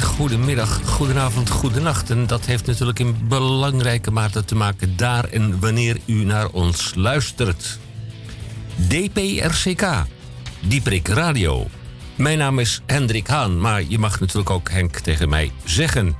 Goedemiddag, goedenavond, goedenacht. En dat heeft natuurlijk in belangrijke mate te maken daar en wanneer u naar ons luistert. DPRCK, Dieprik Radio. Mijn naam is Hendrik Haan, maar je mag natuurlijk ook Henk tegen mij zeggen.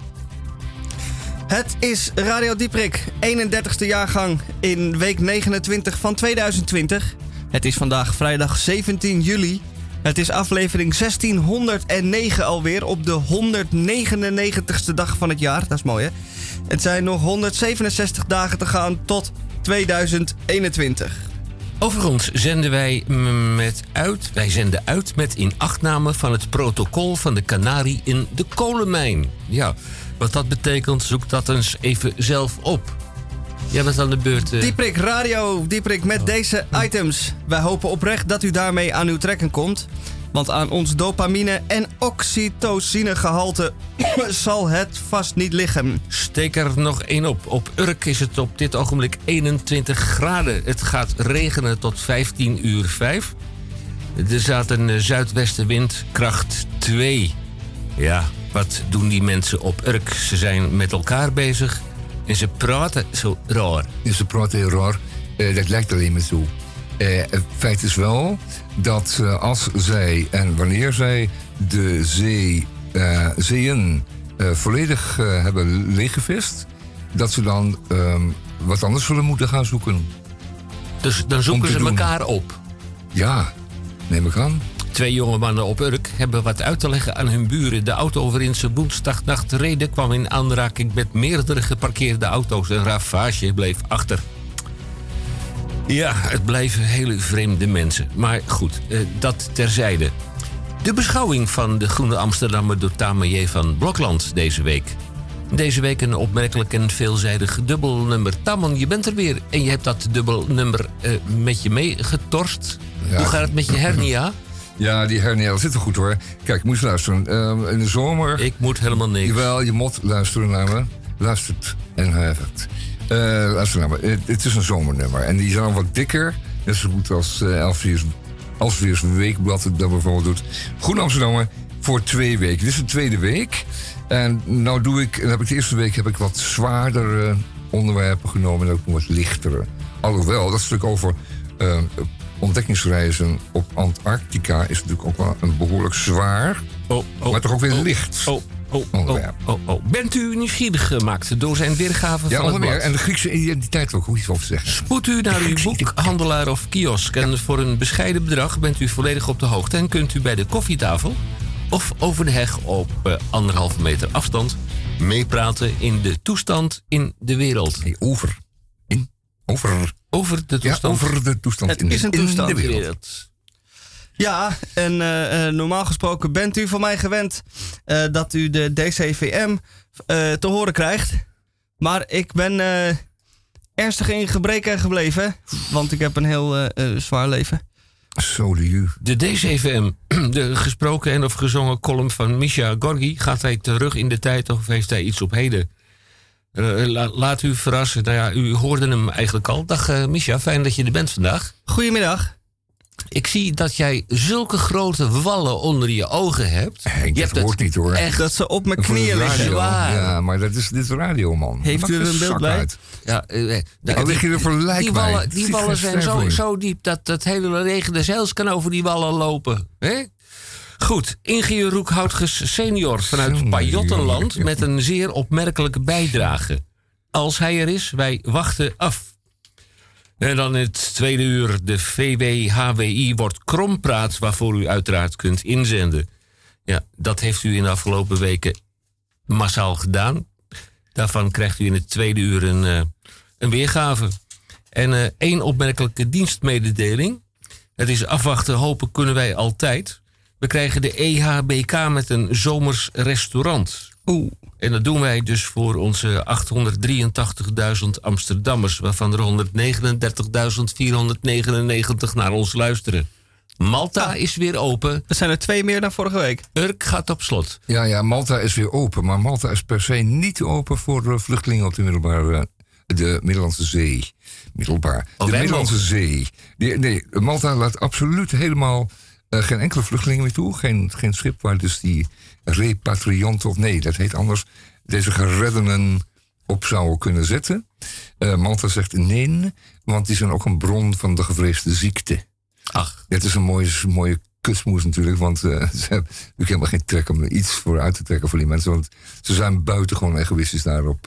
Het is Radio Dieprik, 31ste jaargang in week 29 van 2020. Het is vandaag vrijdag 17 juli. Het is aflevering 1609 alweer op de 199ste dag van het jaar. Dat is mooi hè. Het zijn nog 167 dagen te gaan tot 2021. Overigens zenden wij met uit, wij zenden uit met inachtname van het protocol van de Canarie in de kolenmijn. Ja, wat dat betekent, zoek dat eens even zelf op. Jij bent aan de beurt. Uh... Dieprik Radio, Dieprik met deze items. Wij hopen oprecht dat u daarmee aan uw trekken komt. Want aan ons dopamine- en oxytocinegehalte zal het vast niet liggen. Steek er nog één op. Op Urk is het op dit ogenblik 21 graden. Het gaat regenen tot 15 uur 5. Er staat een eh, zuidwestenwind, kracht 2. Ja, wat doen die mensen op Urk? Ze zijn met elkaar bezig en ze praten zo raar. Ja, ze praten heel raar. Uh, dat lijkt alleen maar zo. Uh, het feit is wel dat uh, als zij en wanneer zij de zee, zeeën volledig hebben leeggevist, dat ze dan um, wat anders zullen moeten gaan zoeken. Dus dan zoeken ze doen. elkaar op? Ja, neem ik aan. Twee jonge mannen op Urk hebben wat uit te leggen aan hun buren. De auto waarin ze woensdagnacht reden kwam in aanraking met meerdere geparkeerde auto's. Een ravage bleef achter. Ja, het blijven hele vreemde mensen. Maar goed, eh, dat terzijde. De beschouwing van de Groene Amsterdammer door Tamelier van Blokland deze week. Deze week een opmerkelijk en veelzijdig dubbelnummer. Tamon, je bent er weer en je hebt dat dubbelnummer uh, met je meegetorst. Ja. Hoe gaat het met je hernia? Ja, die hernia zit er goed hoor. Kijk, moet je luisteren. Uh, in de zomer... Ik moet helemaal niks. Jawel, je moet luisteren naar me. Luistert en heeft. Uh, luister naar me. Het is een zomernummer. En die zijn wat dikker. Net zo goed als uh, Elseviers, Elseviers Weekblad dat bijvoorbeeld doet. Goed Amsterdammer voor twee weken. Dit is de tweede week. En nou doe ik... En heb ik de eerste week heb ik wat zwaardere onderwerpen genomen. En ook wat lichtere. Alhoewel, dat stuk over... Uh, ontdekkingsreizen op Antarctica is natuurlijk ook wel een behoorlijk zwaar, oh, oh, maar toch ook weer oh, licht. Oh, oh, oh, oh, oh, Bent u nieuwsgierig gemaakt door zijn weergave ja, van het meer. En de Griekse identiteit ook, hoe iets over zeggen. Spoed u naar uw boekhandelaar of kiosk. En voor een bescheiden bedrag bent u volledig op de hoogte. En kunt u bij de koffietafel of over de heg op uh, anderhalve meter afstand meepraten in de toestand in de wereld. Hey, over. In. Over. Over de toestand. Ja, over de toestand het in, is een in toestand de wereld. Ja, en uh, normaal gesproken bent u van mij gewend uh, dat u de DCVM te horen krijgt. Maar ik ben ernstig in gebreken gebleven, want ik heb een heel zwaar leven. Zo de De DCVM, de gesproken en of gezongen column van Misha Gorgi, gaat hij terug in de tijd of heeft hij iets op heden? Uh, la, laat u verrassen. Nou ja, u hoorde hem eigenlijk al. Dag uh, Misha, fijn dat je er bent vandaag. Goedemiddag. Ik zie dat jij zulke grote wallen onder je ogen hebt. Je dat hebt hoort niet hoor. Echt dat ze op mijn knieën liggen. Ja, maar dat is dit radio, man. Heeft u er een beeld bij? Uit. Ja, uh, nou, lig je er voor lijk die wallen, die wallen zijn zo, zo diep dat het hele regen des heils kan over die wallen lopen. He? Goed, ingenieur Roekhoutges senior vanuit Pajottenland met een zeer opmerkelijke bijdrage. Als hij er is, wij wachten af. En dan het tweede uur, de VWHWI wordt krompraat, waarvoor u uiteraard kunt inzenden. Ja, dat heeft u in de afgelopen weken massaal gedaan. Daarvan krijgt u in het tweede uur een, uh, een weergave. En uh, één opmerkelijke dienstmededeling. Het is afwachten, hopen kunnen wij altijd. We krijgen de EHBK met een zomers restaurant. Oeh. En dat doen wij dus voor onze 883.000 Amsterdammers, waarvan er 139.499 naar ons luisteren. Malta ah. is weer open. Er zijn er twee meer dan vorige week. Urk gaat op slot. Ja, ja, Malta is weer open. Maar Malta is per se niet open voor vluchtelingen op de middelbare, de Middellandse Zee. Middelbaar. Oh, de Middellandse mogen. Zee. Die, nee, Malta laat absoluut helemaal geen enkele vluchtelingen meer toe. Geen, geen schip waar dus die repatrianten, of nee, dat heet anders, deze gereddenen op zouden kunnen zetten. Malta zegt nee, want die zijn ook een bron van de gevreesde ziekte. Ach. Het is een mooie, mooie kusmoes natuurlijk, want ze hebben natuurlijk helemaal geen trek om er iets voor uit te trekken voor die mensen. Want ze zijn buitengewoon egoïstisch daar op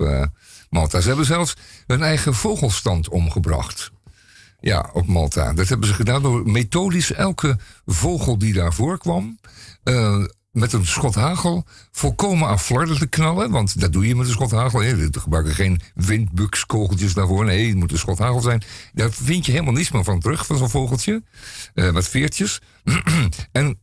Malta. Ze hebben zelfs hun eigen vogelstand omgebracht. Ja, op Malta. Dat hebben ze gedaan door methodisch elke vogel die daar voorkwam. Uh, met een schot hagel volkomen aan flarden te knallen. Want dat doe je met een schot hagel. Je gebruiken geen windbukskogeltjes daarvoor. Nee, het moet een schot hagel zijn. Daar vind je helemaal niets meer van terug, van zo'n vogeltje. Uh, met veertjes. en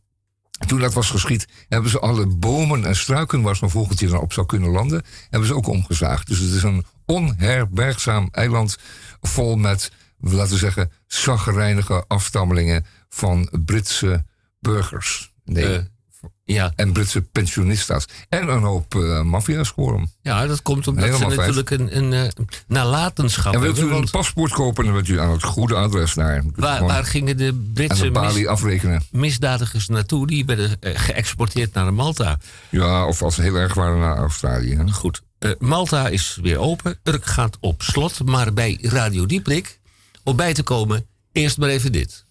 toen dat was geschied, hebben ze alle bomen en struiken waar zo'n vogeltje dan op zou kunnen landen, hebben ze ook omgezaagd. Dus het is een onherbergzaam eiland vol met, laten we zeggen, zaggerijnige afstammelingen van Britse burgers. Nee. Uh, ja. En Britse pensionistas. En een hoop uh, maffiascoren. Ja, dat komt omdat Helemaal ze natuurlijk een, een, een uh, nalatenschap En wilt u een paspoort kopen, dan bent u aan het goede adres naar. Waar, waar gingen de Britse mis, afrekenen. misdadigers naartoe? Die werden uh, geëxporteerd naar Malta. Ja, of als ze heel erg waren naar Australië. Hè? Goed. Malta is weer open. Urk gaat op slot. Maar bij Radio Dieprik, om bij te komen, eerst maar even dit.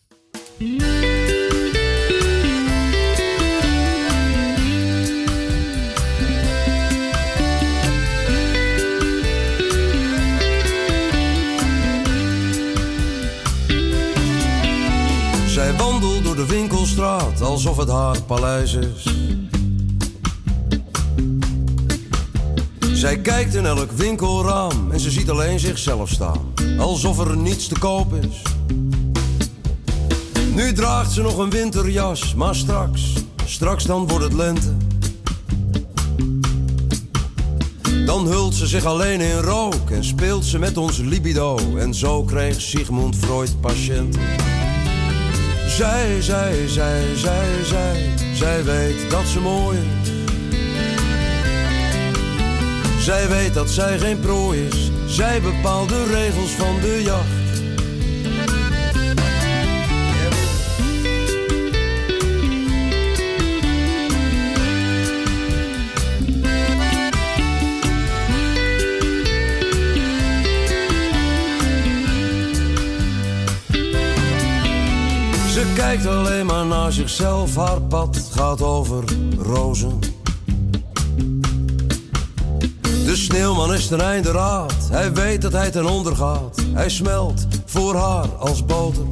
Zij wandelt door de winkelstraat alsof het haar paleis is. Zij kijkt in elk winkelraam en ze ziet alleen zichzelf staan, alsof er niets te koop is. Nu draagt ze nog een winterjas, maar straks, straks dan wordt het lente. Dan hult ze zich alleen in rook en speelt ze met ons libido. En zo kreeg Sigmund Freud patiënten. Zij, zij, zij, zij, zij, zij weet dat ze mooi is. Zij weet dat zij geen prooi is. Zij bepaalt de regels van de jacht. kijkt alleen maar naar zichzelf. Haar pad gaat over rozen. Sneeuwman is ten einde raad. Hij weet dat hij ten onder gaat. Hij smelt voor haar als boter.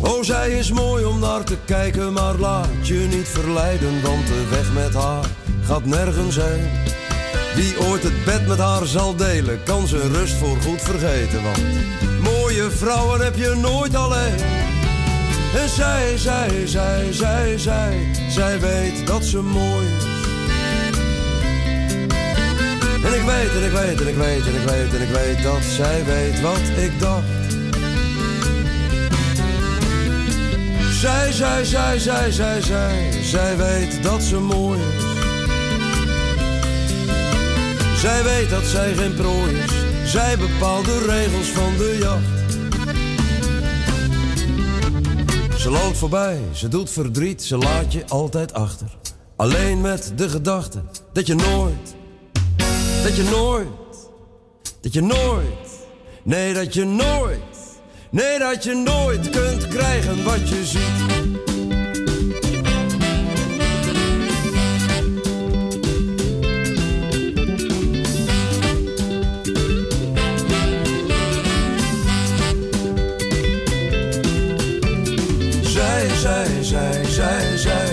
Oh, zij is mooi om naar te kijken, maar laat je niet verleiden, want de weg met haar gaat nergens heen. Wie ooit het bed met haar zal delen, kan zijn rust voor goed vergeten, want mooie vrouwen heb je nooit alleen. En zij, zij, zij, zij, zij, zij weet dat ze mooi is. En ik weet, en ik weet, en ik weet, en ik weet, en ik weet dat zij weet wat ik dacht. Zij, zij, zij, zij, zij, zij, zij weet dat ze mooi is. Zij weet dat zij geen prooi is. Zij bepaalt de regels van de jacht. Ze loopt voorbij, ze doet verdriet, ze laat je altijd achter. Alleen met de gedachte dat je nooit, dat je nooit, dat je nooit, nee dat je nooit, nee dat je nooit kunt krijgen wat je ziet. zij, zij, zij, zij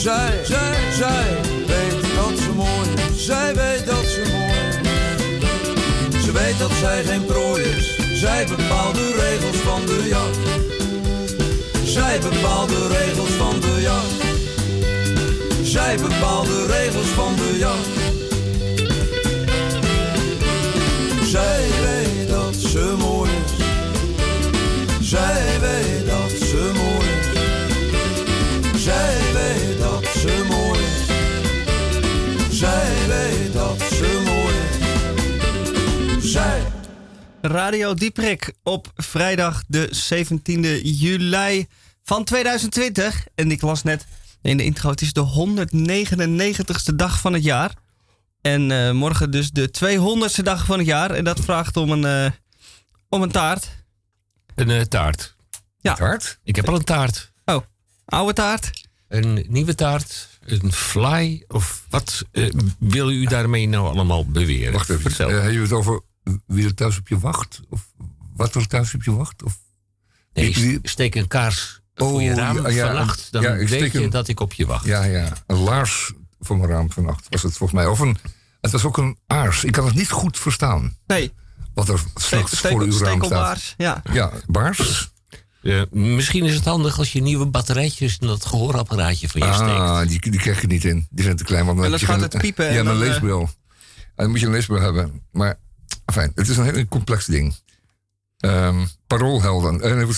Zij, zij, zij weet dat ze mooi is. Zij weet dat ze mooi is. Ze weet dat zij geen prooi is. Zij bepaalt de regels van de jacht. Zij bepaalt de regels van de jacht. Zij bepaalt de regels van de jacht. Radio Dieprik op vrijdag de 17e juli van 2020. En ik las net in de intro, het is de 199ste dag van het jaar. En uh, morgen dus de 200ste dag van het jaar. En dat vraagt om een, uh, om een taart. Een uh, taart? Ja. Taart? Ik heb al een taart. Oh, oude taart? Een nieuwe taart? Een fly? Of wat wil u daarmee nou allemaal beweren? Wacht even. Vertel. heb je het over wie er thuis op je wacht? Of wat er thuis op je wacht? Of nee, steek een kaars voor je oh, raam ja, vannacht. Dan ja, weet je dat ik op je wacht. Ja, ja. Een laars voor mijn raam vannacht was het volgens mij. Of een, het was ook een aars. Ik kan het niet goed verstaan. Nee. Wat er straks voor uw raam staat. Ja. ja, baars. Uh, misschien is het handig als je nieuwe batterijtjes in dat gehoorapparaatje van je ah, steekt. Ah, die, die krijg je niet in. Die zijn te klein. Want dan en dan gaat het piepen. Ja, een uh, leesbril. En dan moet je een leesbril hebben. Maar Enfin, het is een heel complex ding. Um, paroolhelden. Uh,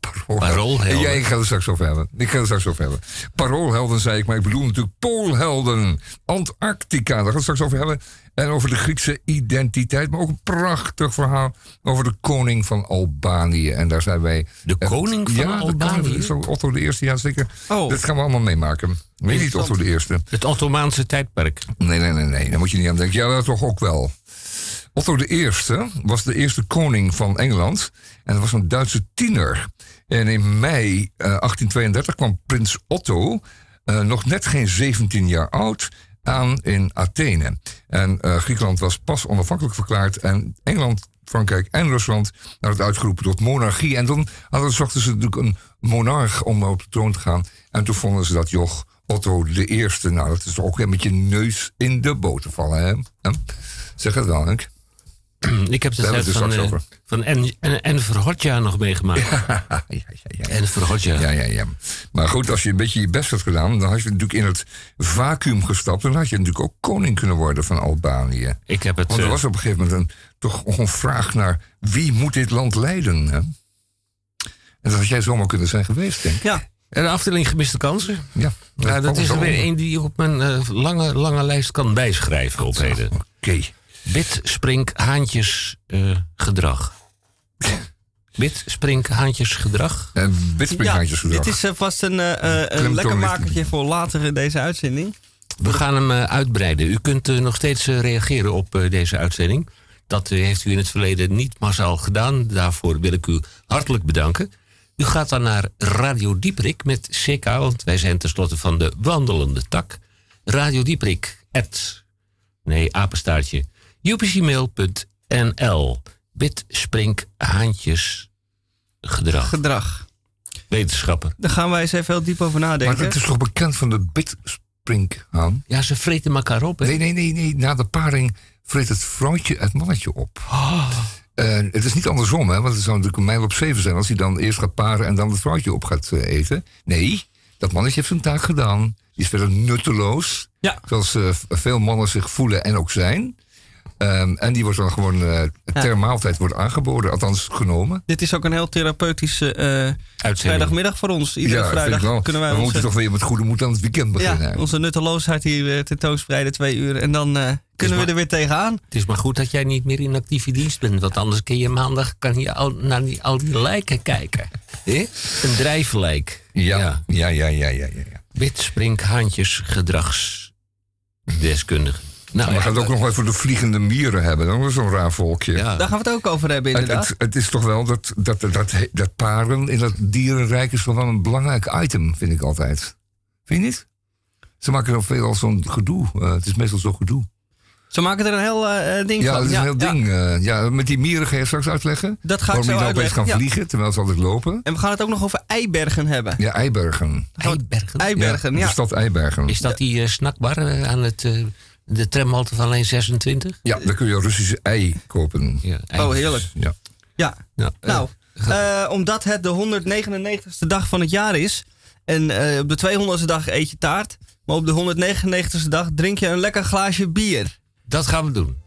paroolhelden. Ja, ik ga er straks over hebben. Ik ga er straks over hebben. Paroolhelden zei ik, maar ik bedoel natuurlijk poolhelden. Antarctica, daar gaan we het straks over hebben. En over de Griekse identiteit. Maar ook een prachtig verhaal over de koning van Albanië. En daar zijn wij... De koning van ja, Albanië? Ja, Otto de Eerste, ja zeker. Oh. Dat gaan we allemaal meemaken. Weet niet Otto de Eerste. Het Ottomaanse tijdperk. Nee, nee, nee, nee. Daar moet je niet aan denken. Ja, dat toch ook wel. Otto I was de eerste koning van Engeland. En dat was een Duitse tiener. En in mei 1832 eh, kwam prins Otto, uh, nog net geen 17 jaar oud, aan in Athene. En uh, Griekenland was pas onafhankelijk verklaard. En Engeland, Frankrijk en Rusland hadden uitgeroepen tot monarchie. En dan hadden, zochten ze natuurlijk een monarch om op de troon te gaan. En toen vonden ze dat joch Otto de Eerste. Nou, dat is toch ook een beetje neus in de boter vallen, hè? Zeg het wel, hè? Ik heb de tijd van, uh, van en, en, en Verhotja nog meegemaakt. Ja, ja, ja, ja. En Verhotja. Ja, ja, ja. Maar goed, als je een beetje je best had gedaan... dan had je natuurlijk in het vacuüm gestapt... dan had je natuurlijk ook koning kunnen worden van Albanië. Ik heb het... Want er eh, was op een gegeven moment een, toch een vraag naar... wie moet dit land leiden? Hè? En dat had jij zomaar kunnen zijn geweest, denk ik. Ja. En de afdeling gemiste kansen. Ja, dat is er weer een die op mijn uh, lange, lange lijst kan bijschrijven op heden. Oké. Bit, sprink, haantjes, uh, gedrag. Bit, sprink, haantjes, gedrag. Uh, bit, sprink, haantjes, gedrag. Dit is uh, vast een, een lekker makertje voor later in deze uitzending. We gaan hem uitbreiden. U kunt nog steeds reageren op deze uitzending. Dat heeft u in het verleden niet massaal gedaan. Daarvoor wil ik u hartelijk bedanken. U gaat dan naar Radio Dieprik met CK, want wij zijn tenslotte van de wandelende tak. Radio Dieprik, nee, apenstaartje, upcmail.nl. Bit, sprink, haantjes, gedrag. Gedrag. Wetenschapper. Daar gaan wij eens even heel diep over nadenken. Maar het is toch bekend van de bitsprinkhaan? Ja, ze vreten elkaar op. Nee, nee, nee, nee. Na de paring vreet het vrouwtje het mannetje op. Oh. het is niet andersom, hè, want het zou natuurlijk een mijl op zeven zijn als hij dan eerst gaat paren en dan het vrouwtje op gaat uh, eten. Nee, dat mannetje heeft zijn taak gedaan. Die is verder nutteloos. Ja. Zoals uh, veel mannen zich voelen en ook zijn. Um, en die wordt dan gewoon uh, ter maaltijd wordt aangeboden, althans genomen. Dit is ook een heel therapeutische uh, vrijdagmiddag voor ons. Iedere ja, vrijdag kunnen wij. We moeten toch weer met goede moed aan het weekend beginnen. Ja, onze nutteloosheid hier tentoonspreiden twee uur. En dan uh, kunnen we er weer tegenaan. Het is maar goed dat jij niet meer in actieve dienst bent. Want anders kun je maandag kan je al, naar die, al die lijken kijken. Een drijflijk. Ja, ja, ja, ja, ja. ja, ja. Wit, gedragsdeskundige. Nou, we gaan het ook nog even de vliegende mieren hebben. Dat is zo'n raar volkje. Ja. Daar gaan we het ook over hebben, inderdaad. Het, het, is toch wel dat, dat, dat, dat, paren in dat dierenrijk is wel een belangrijk item, vind ik altijd. Vind je niet? Ze maken er veel zo'n gedoe. Uh, het is meestal zo'n gedoe. Ze maken er een heel uh, ding ja, van. Dat is een heel ding. Uh, ja, met die mieren ga je straks uitleggen. Dat ga ik zo uitleggen. Waarom die gaan vliegen terwijl ze altijd lopen. En we gaan het ook nog over Eibergen hebben. Ja, Eibergen. Eibergen? Eibergen, ja. De stad Eibergen. Is dat die snackbar aan het de tramhalte van alleen 26? Ja, daar kun je Russische ei kopen. Ja, oh, heerlijk. Ja. ja. nou, uh, omdat het de 199ste dag van het jaar is. En uh, op de 200ste dag eet je taart. Maar op de 199ste dag drink je een lekker glaasje bier. Dat gaan we doen.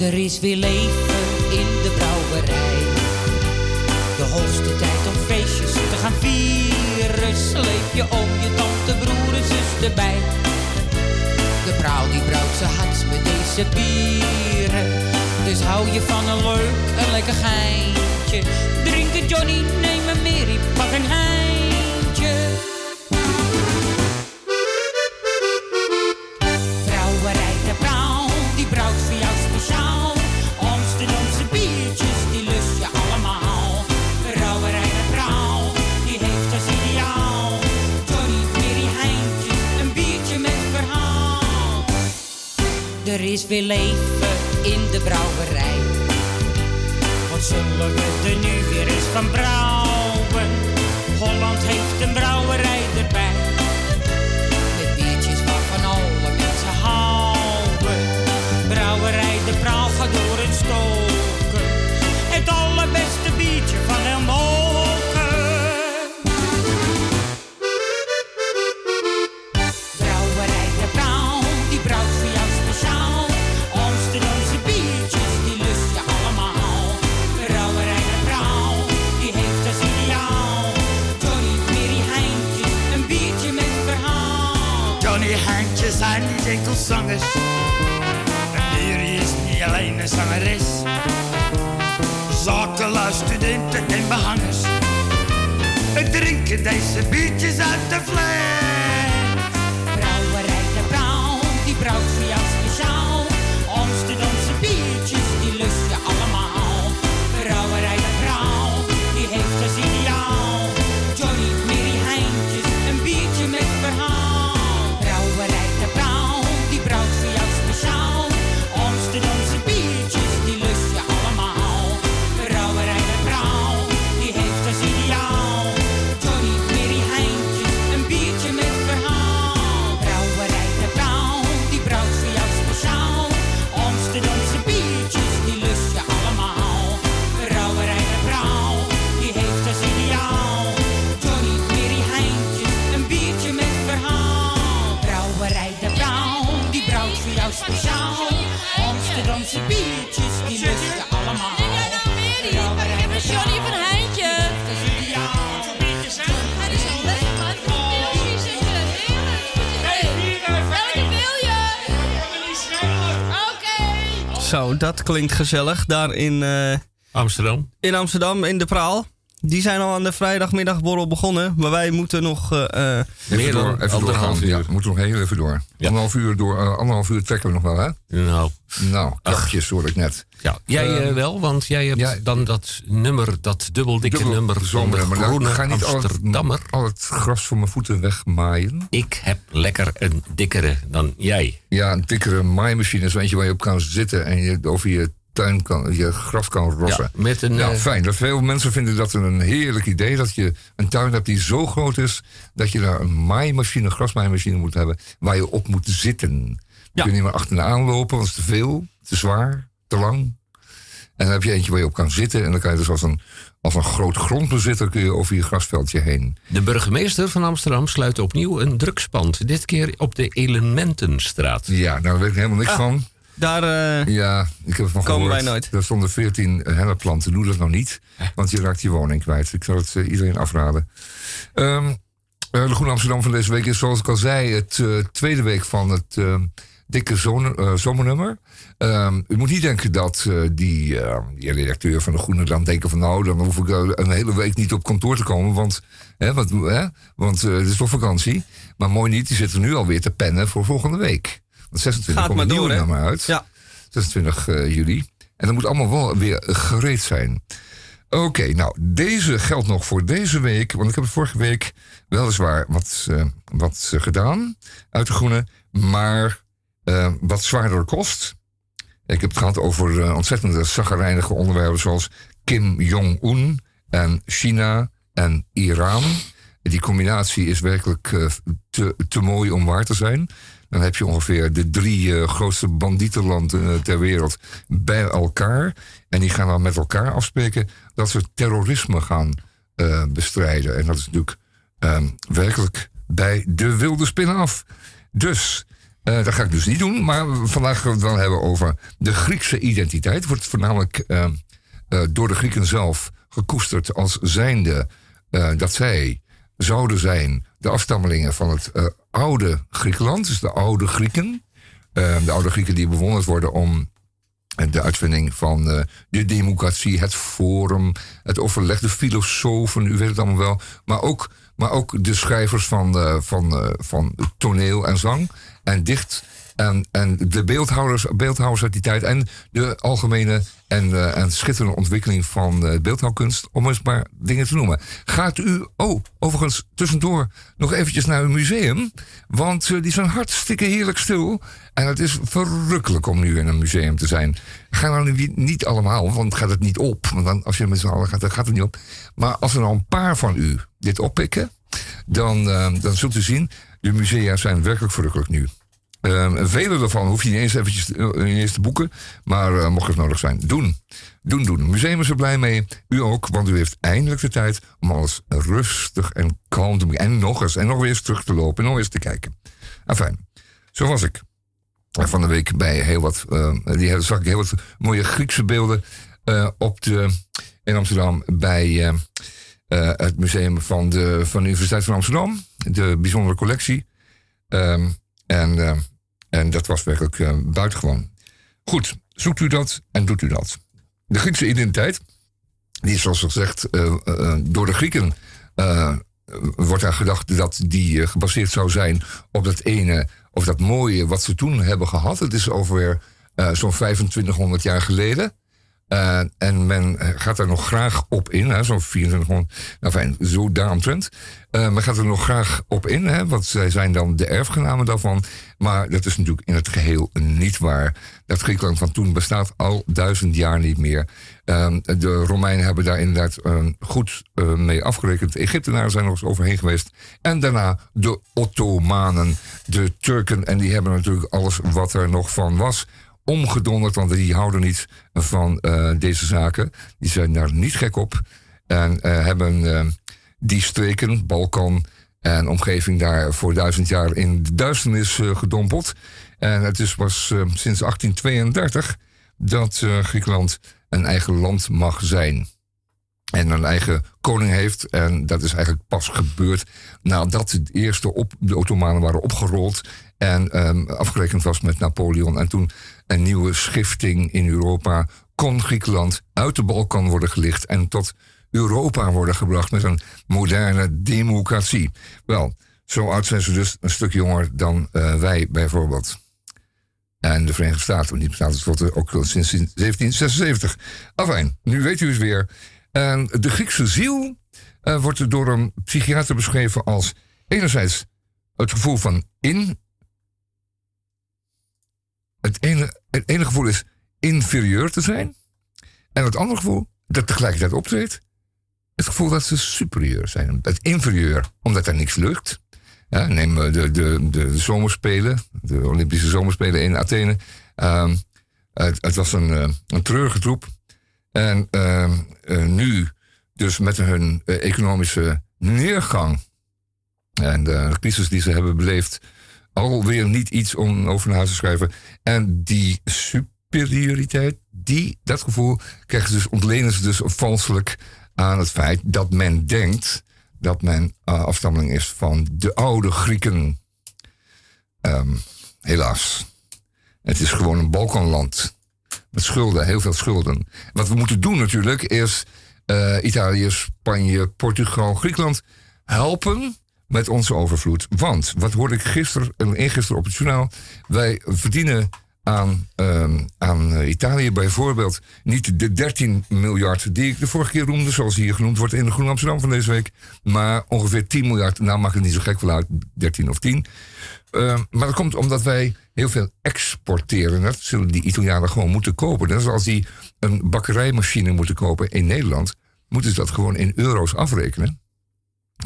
Er is weer leven in de brouwerij. De hoogste tijd vieren. Sleep je om je tante, broer en zus erbij. vrouw die brouwt ze hart met deze bieren. Dus hou je van een leuk en lekker geintje. Drink het Johnny, neem een Mary, pak een heintje. Is weer leven in de brouwerij. Wat zullen we er nu weer eens van brouwen? Holland heeft een brouwerij Enkel zangers. En Mary is niet alleen een zangeres. Zakenlui, studenten en behangers. We drinken deze biertjes uit de fles. Amsterdamse biertjes, die lust je allemaal. Brouwerij de Praal, Johnny van Heintje. als ideaal. Hij is al leuk, man. Wie zingen? Heerlijk. Welke wil je? Oké. Zo, dat klinkt gezellig. Daar in, eh, Amsterdam. in Amsterdam, in de Praal. Die zijn al aan de vrijdagmiddagborrel begonnen. Maar wij moeten nog... eh, eh, Even Meer door, dan even anderhalf doorgaan. uur. Ja, we moeten nog heel even door. Anderhalf uur, door, eh, anderhalf uur trekken we nog wel, hè? Nou, Nou, krapjes hoor ik net. ja. jij Eh, eh, wel, want jij hebt ja, dan dat nummer, dat dubbeldikke Dubbel nummer van de maar groene ga niet al Amsterdammer. het, al het gras van mijn voeten wegmaaien. Ik heb lekker een dikkere dan jij. Ja, een dikkere maaimachine, zo eentje waar je op kan zitten en je over je tuin kan, je gras kan rossen. Ja, met een, Ja, eh, fijn. Dat veel mensen vinden dat een heerlijk idee. Dat je een tuin hebt die zo groot is dat je daar een maaimachine, een grasmaaimachine moet hebben waar je op moet zitten. Je kunt niet meer achteraan lopen, want het is te veel, te zwaar, te lang. En dan heb je eentje waar je op kan zitten. En dan kan je dus als een, als een groot grondbezitter kun je over je grasveldje heen. De burgemeester van Amsterdam sluit opnieuw een drugspand. Dit keer op de Elementenstraat. Ja, nou, daar weet ik helemaal niks Ah. van. Daar... eh, Ja, ik heb Komen gehoord. wij nooit. Er stonden 14 hennepplanten. Doe dat nou niet, want je raakt je woning kwijt. Ik zou het eh, iedereen afraden. Ehm, eh, de Groene Amsterdam van deze week is, zoals ik al zei, het eh, tweede week van het eh, dikke zomer, eh, zomernummer. Ehm, u moet niet denken dat eh, die, eh, die redacteur van de Groene dan denken van... nou, dan hoef ik eh, een hele week niet op kantoor te komen, want, hè, wat, hè, want eh, het is toch vakantie. Maar mooi niet, die zitten nu alweer te pennen voor volgende week. Want 26 Gaat komt maar een nieuwe nummer uit. Ja. 26 eh, juli. En dat moet allemaal wel weer gereed zijn. Oké, nou, deze geldt nog voor deze week. Want ik heb vorige week weliswaar wat, eh, wat eh, gedaan uit de groene. Maar wat zwaarder kost. Ik heb het gehad over eh, ontzettende zaggerijnige onderwerpen zoals Kim Jong-un en China en Iran. Die combinatie is werkelijk te, te mooi om waar te zijn. Dan heb je ongeveer de drie eh, grootste bandietenlanden eh, ter wereld bij elkaar. En die gaan dan met elkaar afspreken dat ze terrorisme gaan eh, bestrijden. En dat is natuurlijk ehm, werkelijk bij de wilde spinnen af. Dus, dat ga ik dus niet doen. Maar vandaag gaan we het wel hebben over de Griekse identiteit. Wordt voornamelijk ehm, eh, door de Grieken zelf gekoesterd als zijnde dat zij zouden zijn de afstammelingen van het oude Griekenland, dus de oude Grieken. eh, de oude Grieken die bewonderd worden om de uitvinding van eh, de democratie, het forum, het overleg, de filosofen, u weet het allemaal wel. Maar ook, maar ook de schrijvers van, eh, van, eh, van toneel en zang en dicht. En, en de beeldhouwers, beeldhouwers uit die tijd. En de algemene en, eh, en schitterende ontwikkeling van eh, beeldhouwkunst. Om eens maar dingen te noemen. Gaat u, oh, overigens tussendoor nog eventjes naar uw museum. Want eh, die zijn hartstikke heerlijk stil. En het is verrukkelijk om nu in een museum te zijn. Ga nou nu niet allemaal, want gaat het niet op. Want dan, als je met z'n allen gaat, dan gaat het niet op. Maar als er nou een paar van u dit oppikken. Dan, dan zult u zien, de musea zijn werkelijk verrukkelijk nu. Ehm, vele daarvan hoef je niet eens eventjes eh, niet te boeken. Maar eh, mocht het nodig zijn, doen. Doen, doen. Museum is er blij mee. U ook, want u heeft eindelijk de tijd om alles rustig en kalm te doen. En nog eens, en nog eens terug te lopen en nog eens te kijken. Enfin, zo was ik. Van de week bij heel wat, eh, die zag ik heel wat mooie Griekse beelden op de, in Amsterdam bij het museum van de, van de Universiteit van Amsterdam. De bijzondere collectie. Ehm, en, en dat was werkelijk eh, buitengewoon. Goed, zoekt u dat en doet u dat. De Griekse identiteit, die is zoals gezegd eh, eh, door de Grieken. wordt er gedacht dat die gebaseerd zou zijn op dat ene of dat mooie wat ze toen hebben gehad. Het is over zo'n 2500 jaar geleden. Eh, en men eh, gaat er nog graag op in, zo'n 2400, nou fijn, zo daaromtrent. Eh men gaat er nog graag op in, hè, want zij zijn dan de erfgenamen daarvan. Maar dat is natuurlijk in het geheel niet waar. Dat Griekenland van toen bestaat al duizend jaar niet meer. Eh, de Romeinen hebben daar inderdaad eh, goed mee afgerekend. De Egyptenaren zijn nog eens overheen geweest. En daarna de Ottomanen, de Turken. En die hebben natuurlijk alles wat er nog van was omgedonderd, want die houden niet van eh, deze zaken. Die zijn daar niet gek op. En eh, hebben eh, die streken, Balkan en omgeving, daar voor duizend jaar in de duisternis gedompeld. En het is pas sinds 1832 dat Griekenland een eigen land mag zijn en een eigen koning heeft. En dat is eigenlijk pas gebeurd nadat de eerste op, de Ottomanen waren opgerold en ehm, afgerekend was met Napoleon. En toen een nieuwe schifting in Europa kon Griekenland uit de Balkan worden gelicht en tot Europa worden gebracht met een moderne democratie. Wel, zo oud zijn ze dus een stuk jonger dan eh, wij bijvoorbeeld. En de Verenigde Staten, die bestaat ook sinds 1776. Afijn, nu weet u het weer. De Griekse ziel eh, wordt door een psychiater beschreven als enerzijds het gevoel van in. Het ene, het gevoel is inferieur te zijn. En het andere gevoel dat tegelijkertijd optreedt. Het gevoel dat ze superieur zijn. Het inferieur, omdat er niks lukt. Ja, neem eh, de, de, de zomerspelen, de Olympische zomerspelen in Athene. Ehm, het, was een, eh, een treurige troep. En ehm, eh, nu, dus met hun economische neergang en de crisis die ze hebben beleefd, alweer niet iets om over huis te schrijven. En die superioriteit, die, dat gevoel, krijgen dus, ontlenen ze dus valselijk aan het feit dat men denkt dat men eh, afstammeling is van de oude Grieken. Ehm, helaas. Het is gewoon een Balkanland. Met schulden, heel veel schulden. Wat we moeten doen natuurlijk is eh, Italië, Spanje, Portugal, Griekenland helpen met onze overvloed. Want, wat hoorde ik gisteren en eergisteren op het journaal? Wij verdienen aan, ehm, aan eh, Italië bijvoorbeeld niet de 13 miljard die ik de vorige keer noemde, zoals hier genoemd wordt in de Groen Amsterdam van deze week, maar ongeveer 10 miljard. Nou maakt het niet zo gek wel uit, 13 of 10. Ehm, maar dat komt omdat wij heel veel exporteren. Dat zullen die Italianen gewoon moeten kopen. Dat is als die een bakkerijmachine moeten kopen in Nederland, moeten ze dat gewoon in euro's afrekenen.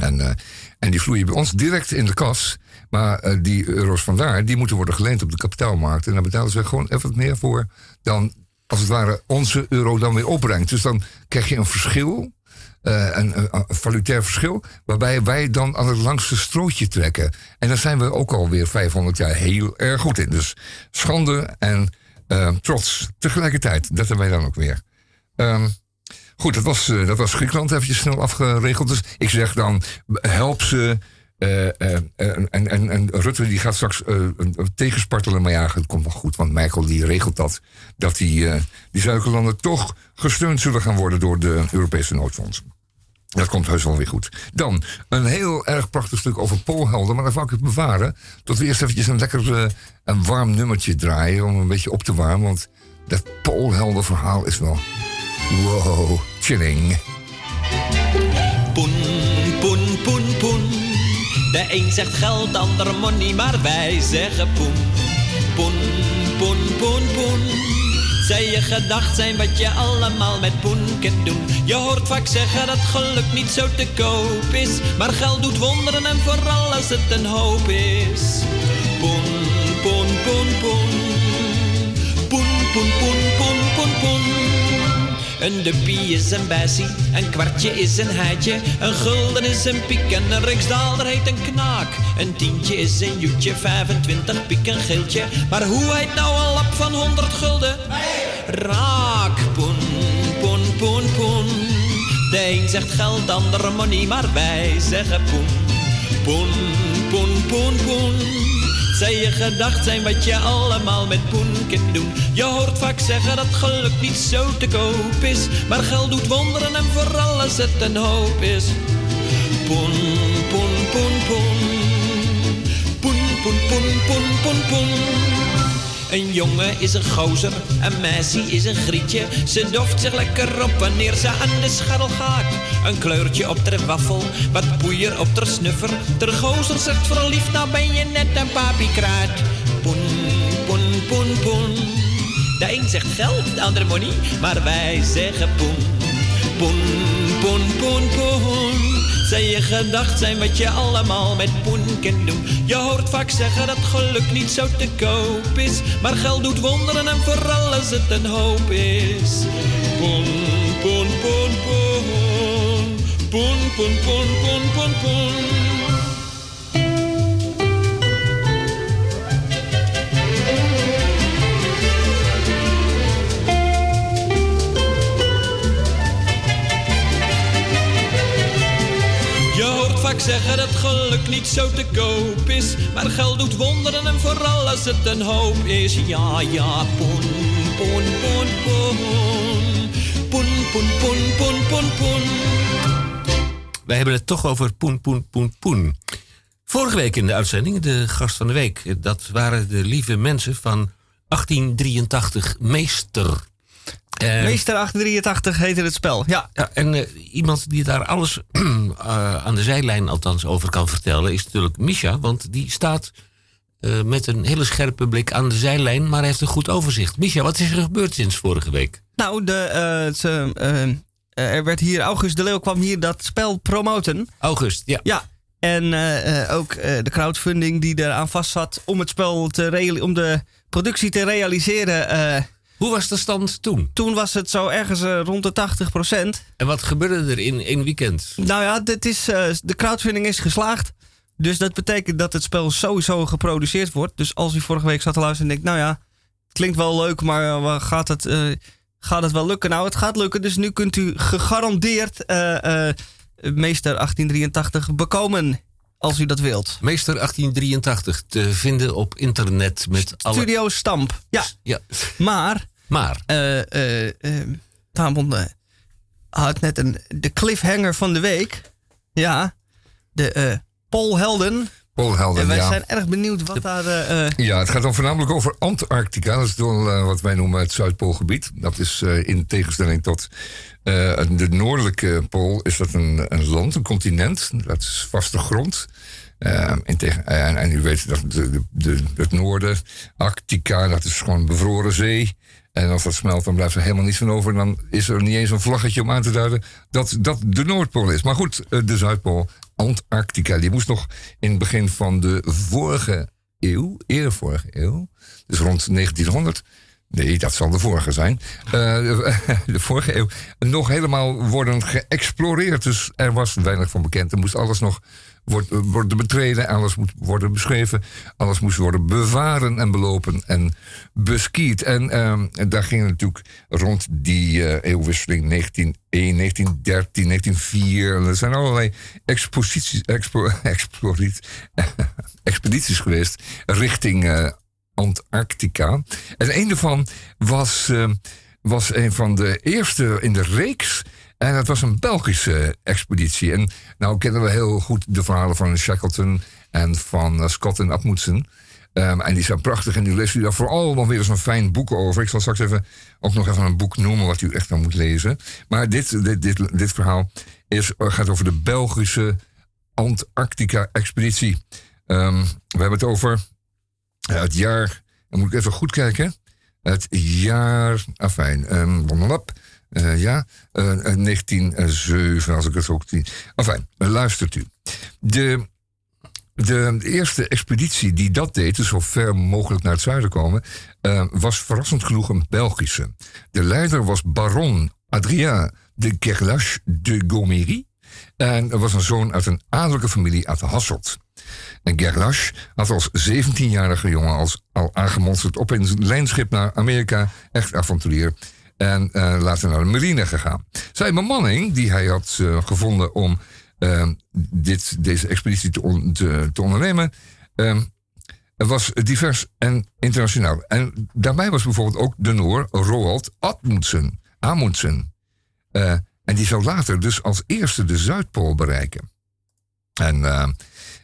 En, eh, en die vloeien bij ons direct in de kas. Maar eh, die euro's vandaar, die moeten worden geleend op de kapitaalmarkt. En daar betalen ze gewoon even meer voor dan, als het ware, onze euro dan weer opbrengt. Dus dan krijg je een verschil, eh, een, valutair verschil, waarbij wij dan aan het langste strootje trekken. En daar zijn we ook alweer 500 jaar heel erg goed in. Dus schande en eh, trots tegelijkertijd. Dat hebben wij dan ook weer. Ehm, Goed, dat was, eh, dat was Griekenland eventjes snel afgeregeld. Dus ik zeg dan, help ze Eh, eh, en, en, en, Rutte die gaat straks een tegenspartelen, maar ja, het komt wel goed, want Michael die regelt dat, dat die, die suikerlanden toch gesteund zullen gaan worden door de Europese noodfondsen. Dat komt heus wel weer goed. Dan een heel erg prachtig stuk over Poolhelden, maar dat wou ik het bewaren. Tot we eerst eventjes een lekker een warm nummertje draaien om een beetje op te warmen, want dat Poolhelden verhaal is wel wow, chilling. Poen, poen, poen, poen. De een zegt geld, de ander money, maar wij zeggen poen. Poen, poen, poen, poen. Zij je gedacht zijn wat je allemaal met poen kunt doen. Je hoort vaak zeggen dat geluk niet zo te koop is. Maar geld doet wonderen en vooral als het een hoop is. Poen, poen, poen, poen. Poen, poen, poen, poen, poen, poen. Een duppie is een bessie, een kwartje is een heitje, een gulden is een piek en een riksdaalder heet een knaak. Een tientje is een joetje, 25 piek een geeltje, maar hoe heet nou een lap van 100 gulden? Raak, poen, poen, poen, poen. De een zegt geld, de ander money, maar wij zeggen poen. Poen, poen, poen, poen. Zij je gedacht zijn wat je allemaal met poen kunt doen. Je hoort vaak zeggen dat geluk niet zo te koop is. Maar geld doet wonderen en vooral als het een hoop is. Poen, poen, poen, poen. Poen, poen, poen, poen, poen, poen. Een jongen is een gozer, een meisje is een grietje. Ze doft zich lekker op wanneer ze aan de scharrel gaat. Een kleurtje op ter waffel, wat poeier op ter snuffer. Ter gozer zegt verliefd, nou ben je net een papiekraat. Poen, poen, poen, poen. De een zegt geld, de ander money, maar wij zeggen poen. Poen, poen, poen, poen. Zij je gedacht zijn wat je allemaal met poen kunt doen. Je hoort vaak zeggen dat geluk niet zo te koop is. Maar geld doet wonderen en vooral als het een hoop is. Poen, poen, poen, poen. Poen, poen, poen, poen, poen, poen. Vaak zeggen dat geluk niet zo te koop is. Maar geld doet wonderen en vooral als het een hoop is. Ja, ja, poen, poen, poen, poen. Poen, poen, poen, poen, poen, poen. Wij hebben het toch over poen, poen, poen, poen. Vorige week in de uitzending, de gast van de week, dat waren de lieve mensen van 1883 Meester. Eh, Meester 883 heette het spel. Ja, Ja, en eh, iemand die daar alles eh, aan de zijlijn althans over kan vertellen is natuurlijk Misha. Want die staat eh, met een hele scherpe blik aan de zijlijn, maar heeft een goed overzicht. Misha, wat is er gebeurd sinds vorige week? nou, de, ze, er werd hier, August de Leeuw kwam hier dat spel promoten. August, ja. Ja, en ook de crowdfunding die eraan vast zat om het spel te om de productie te realiseren. Hoe was de stand toen? toen was het zo ergens eh, rond de 80% En wat gebeurde er in één weekend? Nou ja, dit is, eh, de crowdfunding is geslaagd. Dus dat betekent dat het spel sowieso geproduceerd wordt. Dus als u vorige week zat te luisteren en denkt, nou ja, het klinkt wel leuk, maar waar gaat, het, gaat het wel lukken? Nou, het gaat lukken. Dus nu kunt u gegarandeerd Meester 1883 bekomen. Als u dat wilt. Meester 1883 te vinden op internet met alle... Studio Stamp. Ja, Ja, maar maar eh, had net een, de cliffhanger van de week. Ja, de Paul Helden. Poolhelden, En wij ja. zijn erg benieuwd wat daar... Ja, het gaat dan voornamelijk over Antarctica. Dat is eh, wat wij noemen het Zuidpoolgebied. Dat is in tegenstelling tot de noordelijke pool... is dat een, een land, een continent. Dat is vaste grond. In tegen, en, en u weet dat de, de, de, het noorden, Arctica, dat is gewoon bevroren zee. En als dat smelt, dan blijft er helemaal niets van over. Dan is er niet eens een vlaggetje om aan te duiden dat dat de Noordpool is. Maar goed, eh, de Zuidpool, Antarctica, die moest nog in het begin van de vorige eeuw, eerder vorige eeuw, dus rond 1900, Nee, dat zal de vorige zijn. Uh, de vorige eeuw. Nog helemaal worden geëxploreerd. Dus er was weinig van bekend. Er moest alles nog worden betreden. Alles moet worden beschreven. Alles moest worden bewaren en belopen en beskiet. En, uh, daar ging natuurlijk rond die uh, eeuwwisseling 1901, 1913, 1904. Er zijn allerlei exposities, expo, expedities geweest richting uh, Antarctica. En een daarvan was, uh, was een van de eerste in de reeks. En dat was een Belgische expeditie. En nou kennen we heel goed de verhalen van Shackleton en van uh, Scott en Abmoetsen. Um, en die zijn prachtig en die leest u daar vooral nog weer eens een fijn boek over. Ik zal straks even, ook nog even een boek noemen wat u echt dan moet lezen. Maar dit, dit, dit, dit verhaal is, gaat over de Belgische Antarctica-expeditie. Um, we hebben het over het jaar, dan moet ik even goed kijken. Het jaar, afijn, um, uh, ja, uh, 1907, als ik het ook zie. Enfin, luistert u. De, de eerste expeditie die dat deed, dus zo ver mogelijk naar het zuiden komen, was verrassend genoeg een Belgische. De leider was baron Adrien de Gerlache de Gomery. En was een zoon uit een adellijke familie uit Hasselt. En Gerlache had als 17-jarige jongen als, al aangemonsterd op een lijnschip naar Amerika. Echt avonturier. En uh, later naar de marine gegaan. Zijn bemanning, die hij had uh, gevonden om uh, dit, deze expeditie te, on, te, te ondernemen, was divers en internationaal. En daarbij was bijvoorbeeld ook de Noor Roald Amundsen. Amundsen. en die zou later dus als eerste de Zuidpool bereiken. En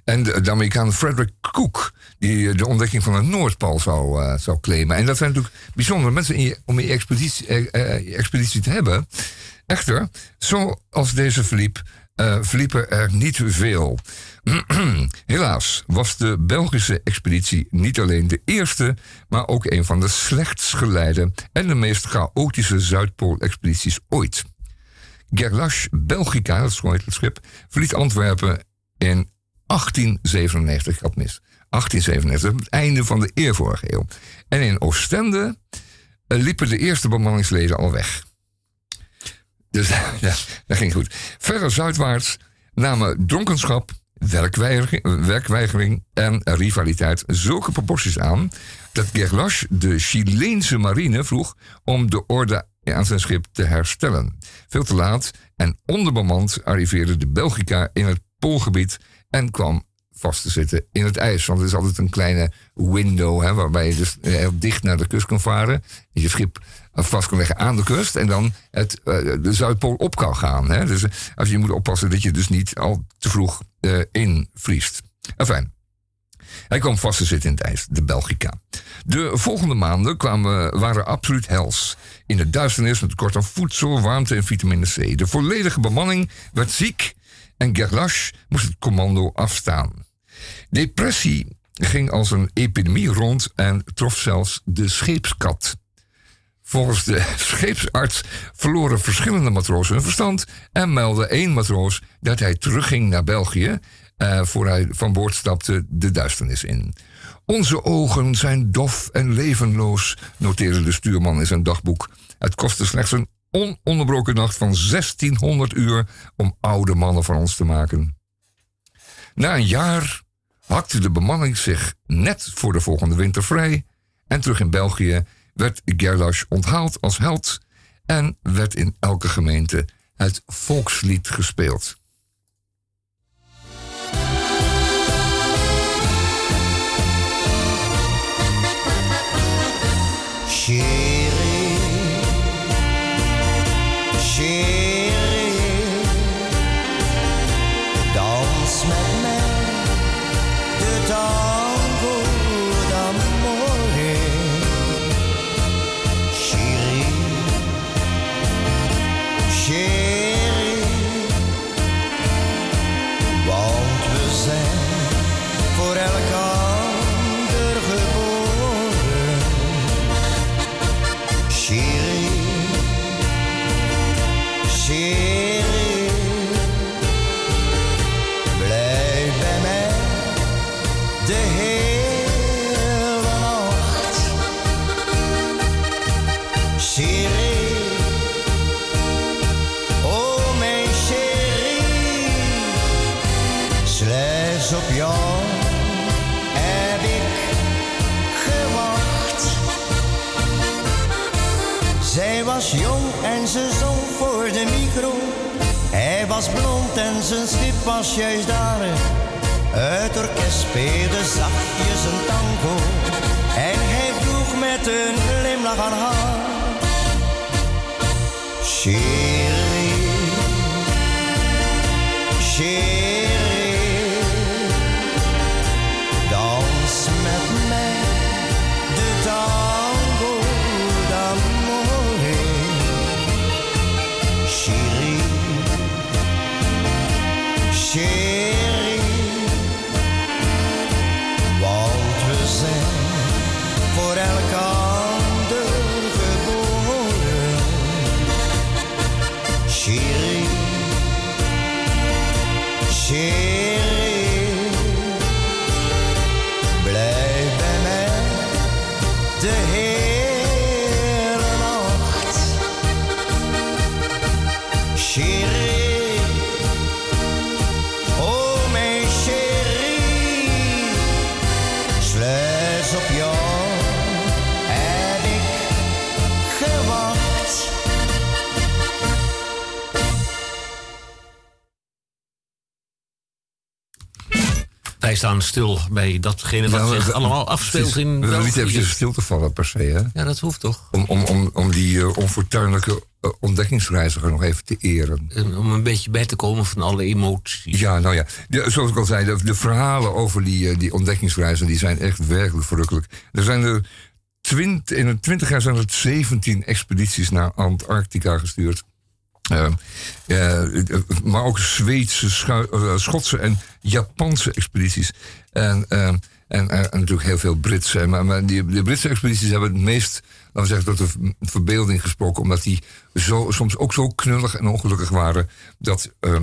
en de, Amerikaan Frederick Cook, die de ontdekking van de Noordpool zou, uh, zou claimen. En dat zijn natuurlijk bijzondere mensen om je expeditie, uh, expeditie te hebben. Echter, zoals deze verliep, verliepen er niet veel. Helaas was de Belgische expeditie niet alleen de eerste, maar ook een van de slechtst geleide en de meest chaotische Zuidpool-expedities ooit. Gerlache Belgica, dat is het schip, verliet Antwerpen in 1897, ik had mis. 1897, het einde van de eer vorige eeuw. En in Oostende uh, liepen de eerste bemanningsleden al weg. Dus ja, dat ging goed. Verder zuidwaarts namen dronkenschap, werkweigering en rivaliteit zulke proporties aan dat Gerlache de Chileense marine vroeg om de orde aan zijn schip te herstellen. Veel te laat en onderbemand arriveerde de Belgica in het Poolgebied en kwam vast te zitten in het ijs. Want er is altijd een kleine window hè, waarbij je dus eh, heel dicht naar de kust kan varen. En je schip vast kan leggen aan de kust en dan het, uh, de Zuidpool op kan gaan. Hè. Dus als je moet oppassen dat je dus niet al te vroeg uh, invriest. Enfin, hij kwam vast te zitten in het ijs, de Belgica. De volgende maanden kwamen, waren absoluut hels. In de duisternis met tekort aan voedsel, warmte en vitamine C. De volledige bemanning werd ziek en Gerlache moest het commando afstaan. Depressie ging als een epidemie rond en trof zelfs de scheepskat. Volgens de scheepsarts verloren verschillende matrozen hun verstand en meldde één matroos dat hij terugging naar België uh, voor hij van boord stapte de duisternis in. Onze ogen zijn dof en levenloos, noteerde de stuurman in zijn dagboek. Het kostte slechts een ononderbroken nacht van 1600 uur om oude mannen van ons te maken. Na een jaar hakte de bemanning zich net voor de volgende winter vrij en terug in België werd Gerlache onthaald als held en werd in elke gemeente het volkslied gespeeld. Was jong en ze zong voor de micro. Hij was blond en zijn stip was juist daar. Het orkest speelde zachtjes een tango. En hij vroeg met een glimlach aan haar. Chérie, chérie, staan stil bij datgene wat Ja, zich allemaal afspeelt in We willen niet België. eventjes stil te vallen per se, hè? Ja, dat hoeft toch? Om, om, om, om die eh, onfortuinlijke eh, ontdekkingsreiziger nog even te eren. En Om een beetje bij te komen van alle emoties. Ja, nou ja, de- zoals ik al zei, de, de verhalen over die, eh, die ontdekkingsreizen die zijn echt werkelijk verrukkelijk. Er zijn er twint, in de twintig jaar zijn er 17 expedities naar Antarctica gestuurd. Eh, eh, maar ook Zweedse, eh, Schotse en Japanse expedities. En, en, en, natuurlijk heel veel Britse. Maar, maar die, de Britse expedities hebben het meest, laten we zeggen, de verbeelding gesproken. Omdat die zo, soms ook zo knullig en ongelukkig waren. Dat, eh,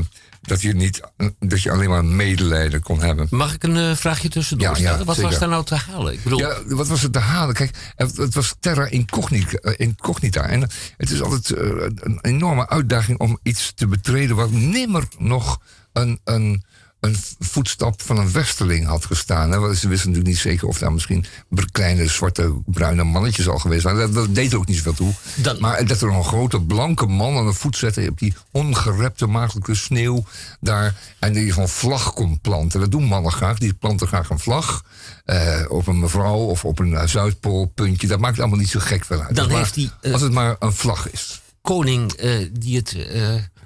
dat, je niet, dat je alleen maar medelijden kon hebben. Mag ik een eh, vraagje tussendoor Ja, ja, stellen? Wat was daar nou te halen? Ik bedoel, Ja, wat was het te halen? Kijk, het, het was terra incognita, eh, incognita. En het is altijd eh, een enorme uitdaging om iets te betreden... wat nimmer nog een, een, een voetstap van een westerling had gestaan. Hè? Want Ze wisten natuurlijk niet zeker of daar misschien kleine, zwarte, bruine mannetjes al geweest waren. Dat, dat deed er ook niet zoveel toe. Dan- Maar dat er een grote blanke man aan de voet zette... op die ongerepte maagdelijke sneeuw daar... en die van vlag kon planten. Dat doen mannen graag. Die planten graag een vlag eh, op een mevrouw of op een eh, Zuidpoolpuntje. Dat maakt allemaal niet zo gek veel uit. Dan Maar heeft die, eh, als het maar een vlag is. koning die het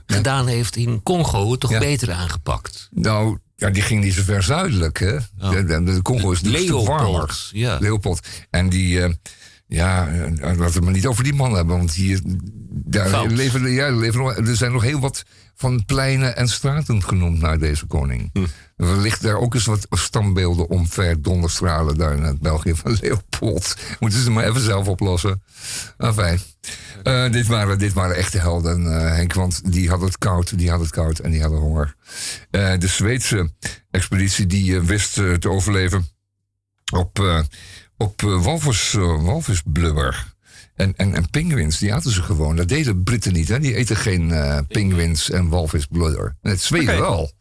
gedaan heeft in Congo toch Ja. beter aangepakt? Nou, ja, die ging niet zo ver zuidelijk, hè? De, de, de Congo is stuk warmer. Leopold, ja. Leopold. En die, eh, ja, eh, laten we het maar niet over die man hebben, want hier, daar Fout. leven, ja, leven nog, er zijn nog heel wat van pleinen en straten genoemd naar deze koning. Hm. Wellicht daar ook eens wat standbeelden omver donderstralen daar in het België van Leopold. Moeten ze maar even zelf oplossen. Enfin, eh, dit, waren, dit waren echte helden, eh, Henk, want die hadden het koud, die hadden het koud en die hadden honger. Eh, de Zweedse expeditie die wist te overleven op, op walvis, walvisblubber. En, en, en pinguïns, die aten ze gewoon. Dat deden Britten niet, hè? Die eten geen eh pinguïns en walvisblubber. En het Zweden wel.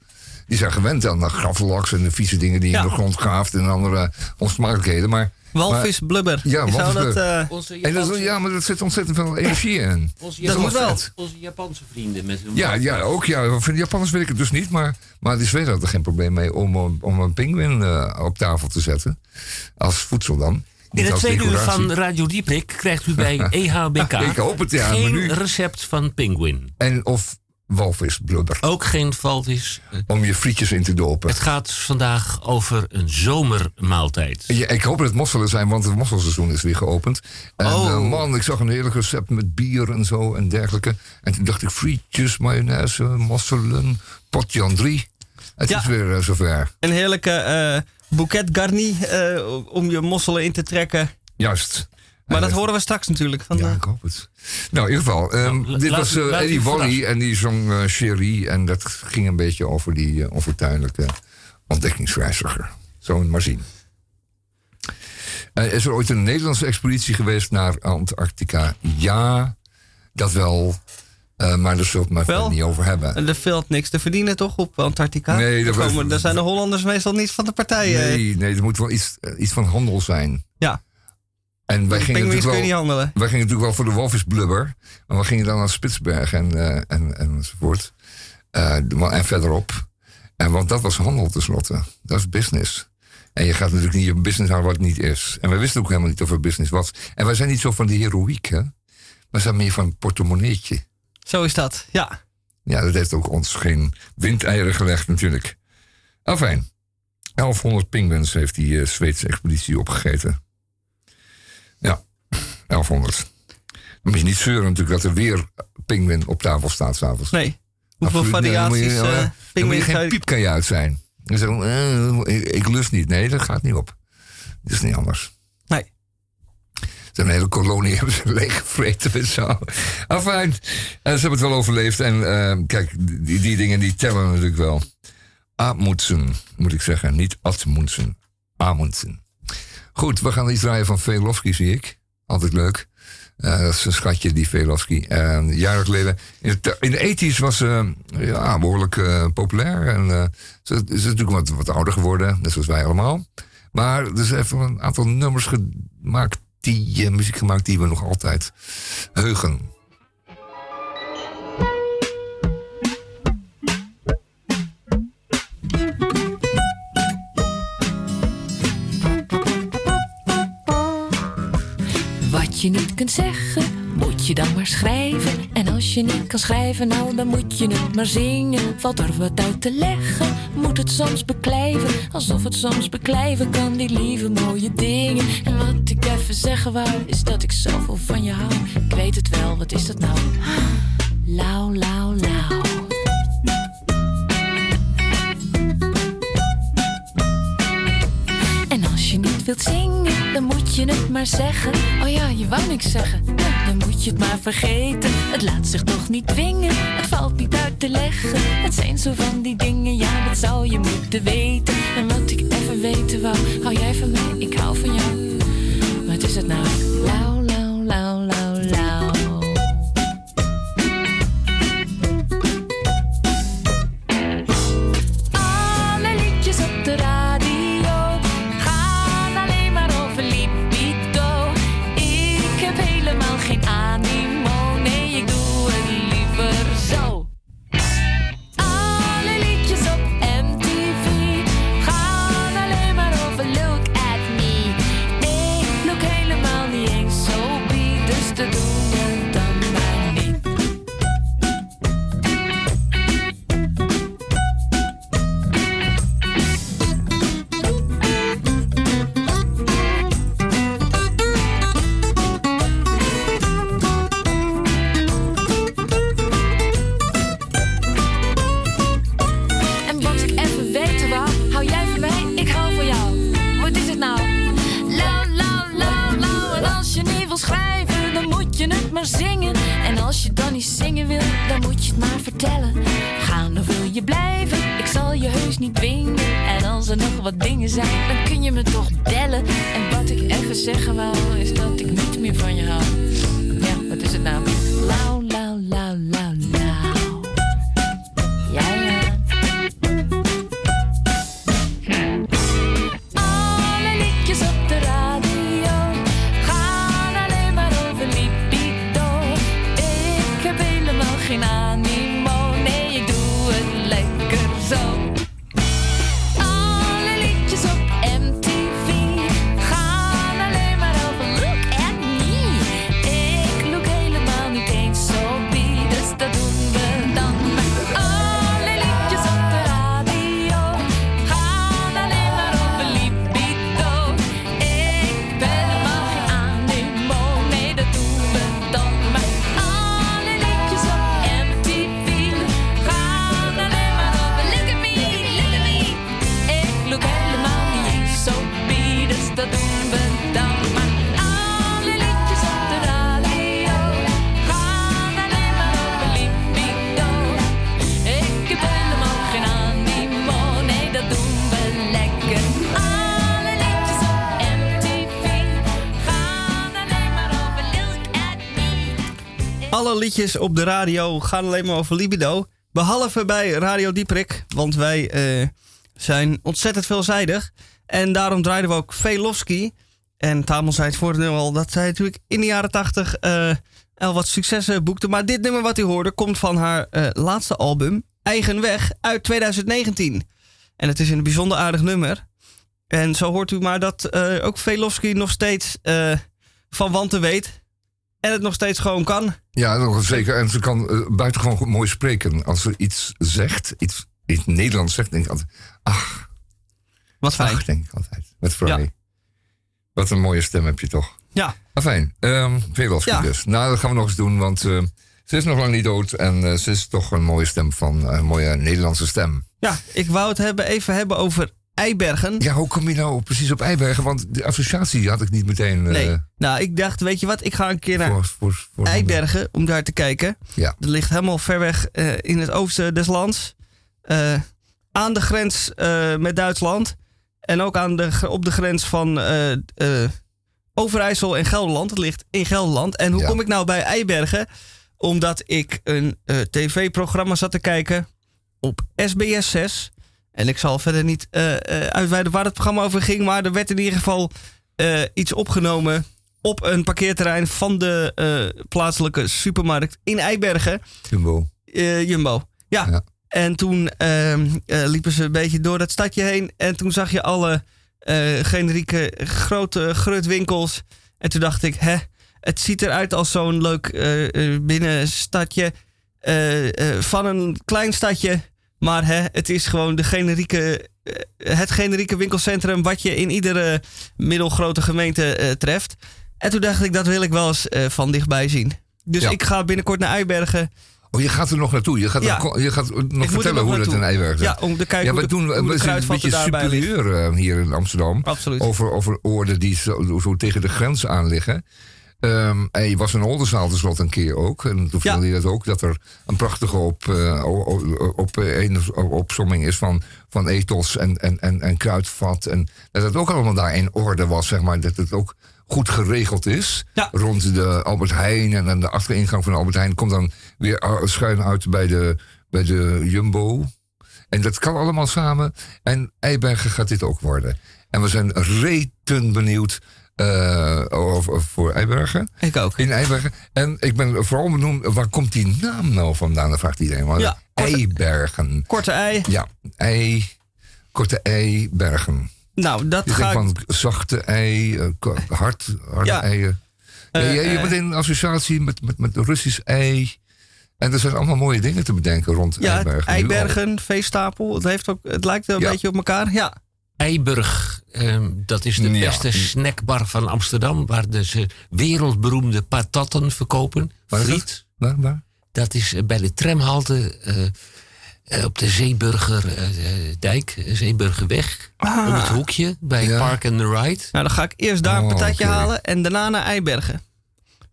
Die zijn gewend aan de graflaks en de vieze dingen die Ja. in de grond graaft en andere onsmakelijkheden. Maar, Walvis blubber. Ja, dat, walvisblubber. eh, Onze dat, ja, maar er zit ontzettend veel energie in. onze dat moet wel. Japanse- Onze Japanse vrienden met hun Ja, ja, ook ja. Voor de Japanners weet ik het dus niet. Maar, maar de Zweden hadden er geen probleem mee om, om, om een pinguïn eh, op tafel te zetten. Als voedsel dan. In het tweede uur van Radio Dieprik krijgt u bij EHBK Ik hoop het, ja, geen recept van pinguïn. En of walvisblubber. Ook geen valvis. Eh, Om je frietjes in te dopen. Het gaat vandaag over een zomermaaltijd. Ja, ik hoop dat het mosselen zijn, want het mosselseizoen is weer geopend. En Oh. eh, man, ik zag een heerlijk recept met bier en zo en dergelijke. En toen dacht ik, frietjes, mayonaise, mosselen, potje aan drie. Het Ja. is weer eh, zover. een heerlijke eh bouquet garni eh, om je mosselen in te trekken. Juist. Maar dat horen we straks natuurlijk. Van, Ja, ik hoop het. Nou, in ieder geval, ehm, Nou, dit was u- eh, laat u Eddie Wally en die zong eh Cherie. En dat ging een beetje over die eh, onfortuinlijke ontdekkingsreiziger. Zo maar zien. Is er ooit een Nederlandse expeditie geweest naar Antarctica? Ja, dat wel. Eh, maar daar zullen we het maar niet over hebben. En er valt niks te verdienen toch op Antarctica? Nee, daar, was- komen, daar zijn de Hollanders meestal niet van de partijen. Nee, nee, er moet wel iets, eh, iets van handel zijn. Ja. En wij gingen, natuurlijk wel, niet handelen. wij gingen natuurlijk wel voor de walvisblubber. Maar we gingen dan naar Spitsberg en, eh, en, enzovoort. Eh, en verderop. En want dat was handel tenslotte. Dat is business. En je gaat natuurlijk niet je business houden wat het niet is. En wij wisten ook helemaal niet of het business was. En wij zijn niet zo van die heroïek, hè. We zijn meer van een portemonneetje. Zo is dat, ja. Ja, dat heeft ook ons geen windeieren gelegd natuurlijk. Afijn. 1100 pinguïns heeft die eh, Zweedse expeditie opgegeten. Ja, 1100. Dan moet je niet zeuren natuurlijk dat er weer pinguïn op tafel staat s'avonds. Nee. Hoeveel Absoluut niet. Dan moet je- variaties Dan eh moet je pinguïns zou geen je- piepkajuit zijn. Zeggen eh, ik, ik lust niet. Nee, dat gaat niet op. Dat is niet anders. Nee. Een hele kolonie hebben ze leeggevreten en zo. Eh, ze hebben het wel overleefd. En eh, kijk, die, die dingen die tellen natuurlijk wel. Amundsen, moet ik zeggen. Niet Atmundsen. Amundsen. Goed, we gaan iets draaien van Velofsky, zie ik. Altijd leuk. Eh, dat is een schatje, die Velofsky. Uh, jaren geleden. In de, in de 80s was ze ja, behoorlijk eh, populair. En ze, is natuurlijk wat, wat ouder geworden, net zoals wij allemaal. Maar er is even een aantal nummers gemaakt, die, eh, muziek gemaakt die we nog altijd heugen. Wat je niet kunt zeggen, moet je dan maar schrijven. En als je niet kan schrijven, nou dan moet je het maar zingen. Valt er wat uit te leggen, moet het soms beklijven. Alsof het soms beklijven kan, die lieve mooie dingen. En wat ik even zeggen wou, is dat ik zoveel van je hou. Ik weet het wel, wat is dat nou? Lauw, lauw, lauw. Wilt zingen, dan moet je het maar zeggen. Oh ja, je wou niks zeggen. Nou, dan moet je het maar vergeten. Het laat zich toch niet dwingen. Het valt niet uit te leggen. Het zijn zo van die dingen, ja, dat zou je moeten weten. En wat ik even weten wou, hou jij van mij, ik hou van jou. Wat is het nou? Lauw, lauw, lauw, lauw, liedjes op de radio gaan alleen maar over libido. Behalve bij Radio Dieprik, want wij eh, zijn ontzettend veelzijdig. En daarom draaiden we ook Velofsky. En Tamel zei het voor het al dat zij natuurlijk in de jaren tachtig eh, al wat successen boekte. Maar dit nummer wat u hoorde komt van haar eh, laatste album, Eigen Weg, uit 2019. En het is een bijzonder aardig nummer. En zo hoort u maar dat ook Velofsky nog steeds van wanten weet. En het nog steeds gewoon kan. Ja, nog zeker. En ze kan eh, buitengewoon goed mooi spreken. Als ze iets zegt, iets in het Nederlands zegt, denk ik altijd... Ach, Wat fijn. ach, denk ik altijd. Met. Ja. Wat een mooie stem heb je toch. Ja. Ah, fijn. Um, Ja. dus. Nou, dat gaan we nog eens doen, want eh, ze is nog lang niet dood. En eh, ze is toch een mooie stem van, een mooie Nederlandse stem. Ja, ik wou het hebben, even hebben over Eibergen. Ja, hoe kom je nou precies op Eibergen? Want de associatie had ik niet meteen... eh, Nee. Nou, ik dacht, weet je wat, ik ga een keer naar voor, voor, voor Eibergen om daar te kijken. Ja. Dat ligt helemaal ver weg eh, in het oosten des lands. Eh, aan de grens eh, met Duitsland. En ook aan de, op de grens van eh, eh, Overijssel en Gelderland. Het ligt in Gelderland. En hoe Ja. kom ik nou bij Eibergen? Omdat ik een eh, tv-programma zat te kijken op SBS 6. En ik zal verder niet eh, uitweiden waar het programma over ging. Maar er werd in ieder geval eh, iets opgenomen op een parkeerterrein van de plaatselijke supermarkt in Eibergen. Jumbo. Jumbo. Ja. Ja. En toen ehm, eh, liepen ze een beetje door dat stadje heen. En toen zag je alle generieke grote grutwinkels. En toen dacht ik, hè, het ziet eruit als zo'n leuk binnenstadje van een klein stadje. Maar hè, het is gewoon de generieke, eh, het generieke winkelcentrum wat je in iedere middelgrote gemeente eh, treft. En toen dacht ik, dat wil ik wel eens eh, van dichtbij zien. Dus Ja. ik ga binnenkort naar Eibergen. Oh, je gaat er nog naartoe. Je gaat, Ja. er- je gaat nog er vertellen nog hoe dat in Eibergen Ja, om te kijken ja, we doen, we zijn een beetje superieur hier in Amsterdam. Absoluut. Over, over oorden die zo, zo tegen de grens aan liggen. En je was in Oldenzaal tenslotte een keer ook. En toen Ja. vertelde je dat ook. Dat er een prachtige op, eh, op, eh, is van, van ethos en, en, en, en kruidvat. En dat het ook allemaal daar in orde was, zeg maar. Dat het ook goed geregeld is. Ja. Rond de Albert Heijn en dan de achteringang van de Albert Heijn. Komt dan weer schuin uit bij de, bij de Jumbo. En dat kan allemaal samen. En Eibergen gaat dit ook worden. En we zijn reten benieuwd eh, over, voor Eibergen. Ik ook. In Eibergen. En ik ben vooral benoemd, waar komt die naam nou vandaan? Dat vraagt iedereen. Maar Ja, Eibergen. Korte ei. Ja, ei, korte eibergen. Nou, dat Je ga denkt ik... van zachte ei, eh, hard, harde Ja. eieren. Ja, Eh, je, je bent in associatie met, met, met Russisch ei. En er zijn allemaal mooie dingen te bedenken rond Ja, Eibergen. Eibergen, veestapel. Het, heeft ook, het lijkt een Ja. beetje op elkaar. Ja. Eiburg, ehm, dat is de Ja. beste snackbar van Amsterdam. Waar de ze wereldberoemde patatten verkopen. Waar is Friet. dat? Waar, waar? Dat is eh, bij de tramhalte eh, eh, op de Zeeburgerdijk, Zeeburgerweg. Om het hoekje bij Ja. Park and the Ride. Nou, dan ga ik eerst daar een Oh, patatje halen en daarna naar Eibergen.